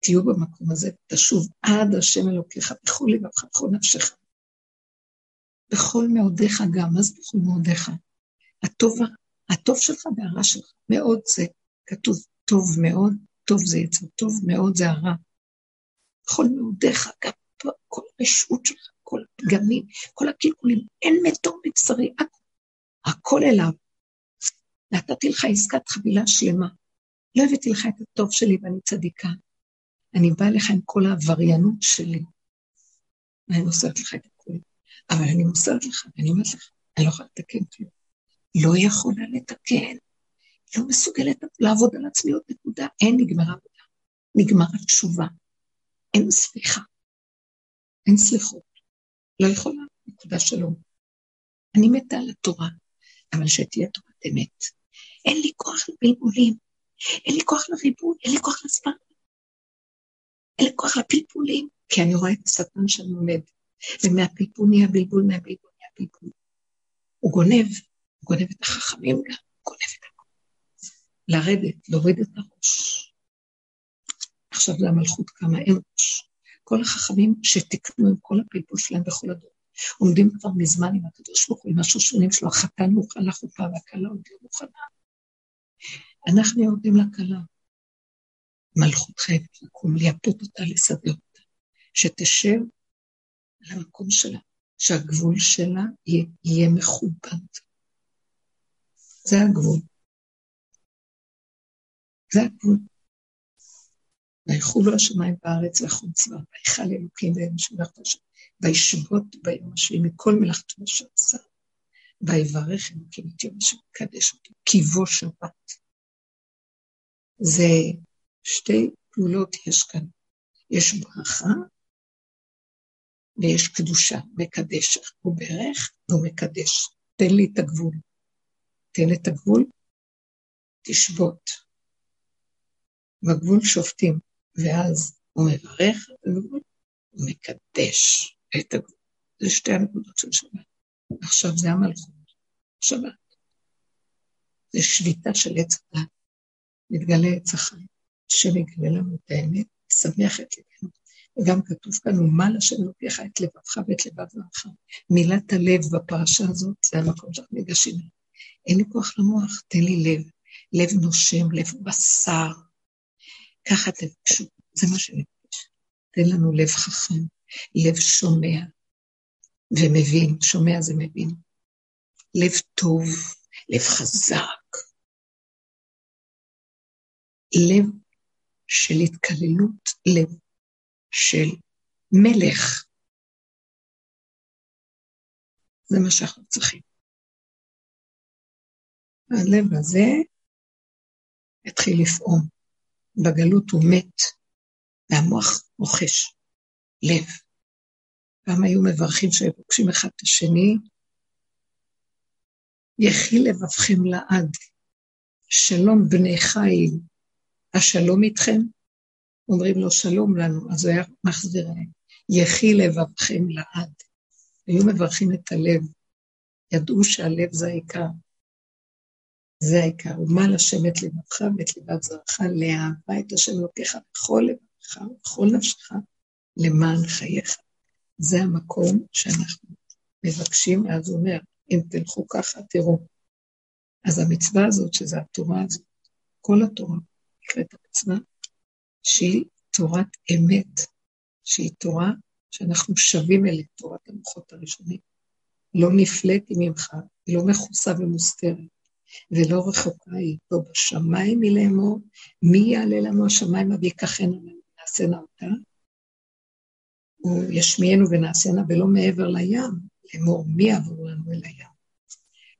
תהיו במקום הזה, תשוב עד השם אלוקיך בכל לבבך, בכל נפשך. בכל מאודיך גם, זה בכל מאודיך? הטוב, הטוב שלך והרע שלך, מאוד זה כתוב טוב מאוד, טוב זה יצא, טוב מאוד זה הרע. בכל מאודיך, גם כל הרשעות שלך, כל הפגמים, כל הקלקולים, אין מתום מבשרי, הכל אליו. נתתי לך עסקת חבילה שלמה. לא הבאתי לך את הטוב שלי ואני צדיקה. אני באה לך עם כל העבריינות שלי. ואני מוסרת לך את הכול. אבל אני מוסרת לך, ואני אומרת לך, אני לא יכולה לתקן כלום. לא יכולה לתקן. לא מסוגלת לעבוד על עצמי עוד נקודה. אין נגמרה עבודה. נגמרה תשובה. אין סליחה. אין סליחות. לא יכולה, נקודה שלום. אני מתה על התורה, אבל שתהיה תורת אמת. אין לי כוח לבלבולים, אין לי כוח לריבוי, אין לי כוח לספר. אין לי כוח לפלפולים, כי אני רואה את השטן שם עומד, ומהפלפול נהיה בלבול, מהבלבול נהיה בלבול. הוא גונב, הוא גונב את החכמים גם, הוא גונב את הכול. לרדת, להוריד את הראש. עכשיו זה המלכות כמה אין ראש. כל החכמים שתיקנו עם כל הפלפול שלהם בכל הדור, עומדים כבר מזמן עם הקדוש ברוך הוא, עם השושונים שלו, החתן מוכן לחופה והכלה עוד לא מוכנה. אנחנו יורדים לכלה. מלכות חייבת לקום, לייפות אותה, לסדר אותה, שתשב על המקום שלה, שהגבול שלה יהיה, מכובד. זה הגבול. זה הגבול. ויחולו השמיים בארץ ויחום צבא, ויכל אלוקים ויום שבח השם, וישבות ביום השביעי מכל מלאכתו אשר עשה, ויברך אלוקים את יום השם, וקדש אותו, כי בו שבת. זה שתי פעולות יש כאן. יש ברכה ויש קדושה, מקדש. הוא ברך והוא מקדש. תן לי את הגבול. תן את הגבול, תשבות. בגבול שופטים, ואז הוא מברך את הגבול, הוא מקדש את הגבול. זה שתי הנקודות של שבת. עכשיו זה המלכות, שבת. זה שביתה של עץ הדת. מתגלה עץ החיים. השם יגלה לנו את האמת, ישמח את לבנו. וגם כתוב כאן, ומל השם לוקח את לבבך ואת לבב זרעך. מילת הלב בפרשה הזאת, זה המקום שאנחנו ניגשים אליו. אין לי כוח למוח, תן לי לב. לב נושם, לב בשר. ככה תבקשו, זה מה שאני מבקש. תן לנו לב חכם, לב שומע ומבין, שומע זה מבין. לב טוב, לב חזק, לב של התקללות, לב של מלך. זה מה שאנחנו צריכים. הלב הזה התחיל לפעום. בגלות הוא מת, והמוח מוחש. לב. פעם היו מברכים שהיו פוגשים אחד את השני, יחי לבבכם לעד, שלום בני חיל, השלום איתכם? אומרים לו, שלום לנו, אז הוא היה מחזיר להם, יחי לבבכם לעד. היו מברכים את הלב, ידעו שהלב זה העיקר. זה העיקר, ומה לשם את לבבך ואת לבב זרעך, לאהבה את השם לוקח בכל לבבך ובכל נפשך, למען חייך. זה המקום שאנחנו מבקשים, אז הוא אומר, אם תלכו ככה, תראו. אז המצווה הזאת, שזה התורה הזאת, כל התורה, נקראת המצווה, שהיא תורת אמת, שהיא תורה שאנחנו שווים אלה, תורת המוחות הראשונים. לא נפלאתי ממך, היא לא מכוסה ומוסתרת, ולא רחוקה היא, לא בשמיים היא לאמור, מי יעלה לנו השמיים ויקחנו ונעשנה אותה? הוא ישמיענו ונעשנה ולא מעבר לים, לאמור מי יעבור לנו אל הים.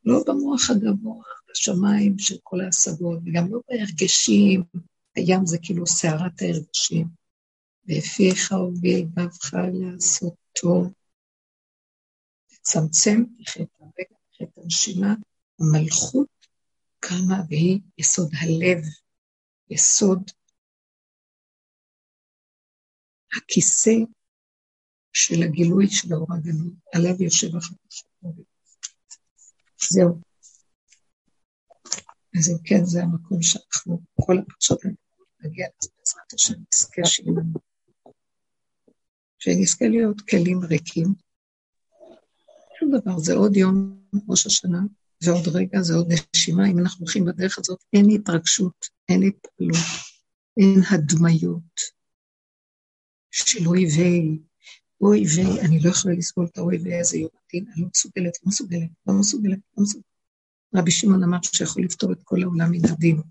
לא במוח הגבוה, בשמיים של כל ההשגות, וגם לא בהרגשים, הים זה כאילו סערת ההרגשים. בפיך ובלבבך לעשותו. לצמצם את הרגע, את הנשימה, המלכות קמה והיא יסוד הלב, יסוד הכיסא של הגילוי של האור הגנוז, עליו יושב החדש. זהו. אז אם כן, זה המקום שאנחנו, כל הפרשות נגיע לזה בעזרת השם, נזכה שיהיה לנו. שנזכה להיות כלים ריקים. שום דבר, זה עוד יום, ראש השנה, ועוד רגע, זה עוד נשימה. אם אנחנו הולכים בדרך הזאת, אין התרגשות, אין התפעלות, אין הדמיות של אויבי, אויבי, אני לא יכולה לסבול את האויבי הזה יום הדין, אני לא מסוגלת, לא מסוגלת, לא מסוגלת, לא מסוגלת. רבי שמעון אמר שיכול לפתור את כל העולם מן הדין.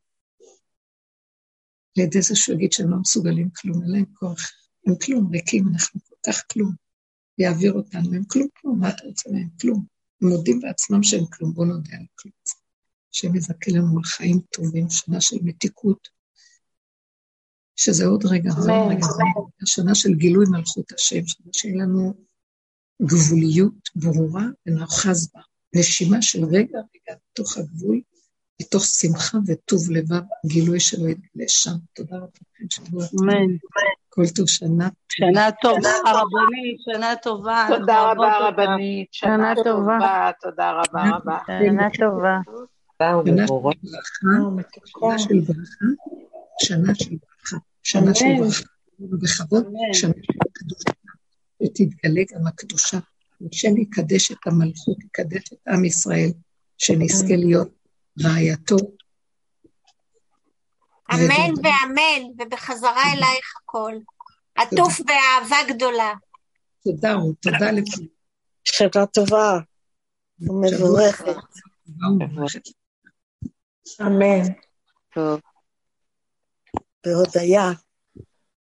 לידי זה שהוא יגיד שהם לא מסוגלים כלום, אין להם כוח, הם כלום, ריקים, אנחנו כל כך כלום. יעביר אותנו, הם כלום כלום, מה אתה רוצה מהם? כלום. הם מודים בעצמם שהם כלום, בואו נודה על כלום. השם יזכה לנו על חיים טובים, שנה של מתיקות, שזה עוד רגע, זה עוד רגע, זה השנה של גילוי מלכות השם, שנה שיהיה לנו גבוליות ברורה ונאחז בה. נשימה של רגע, רגע, בתוך הגבול, מתוך שמחה וטוב לבב, גילוי שלו יתגלה שם. תודה רבה לכם, שבוע טוב. אמן. כל טוב שנה. שנה טובה, רבנית, שנה טובה. תודה רבה, רבנית. שנה טובה. תודה רבה רבה. שנה טובה. שנה של ברכה, שנה של ברכה, שנה של ברכה, שנה של ברכה, ובכבוד, שנה של קדושה, ותתגלה גם הקדושה. השם יקדש את המלכות, יקדש את עם ישראל, שנזכה להיות רעייתו. אמן ואמן, ובחזרה אלייך הכל. עטוף באהבה גדולה. תודה, רות, תודה לכולם. שנה טובה ומבורכת. אמן. טוב. בהודיה.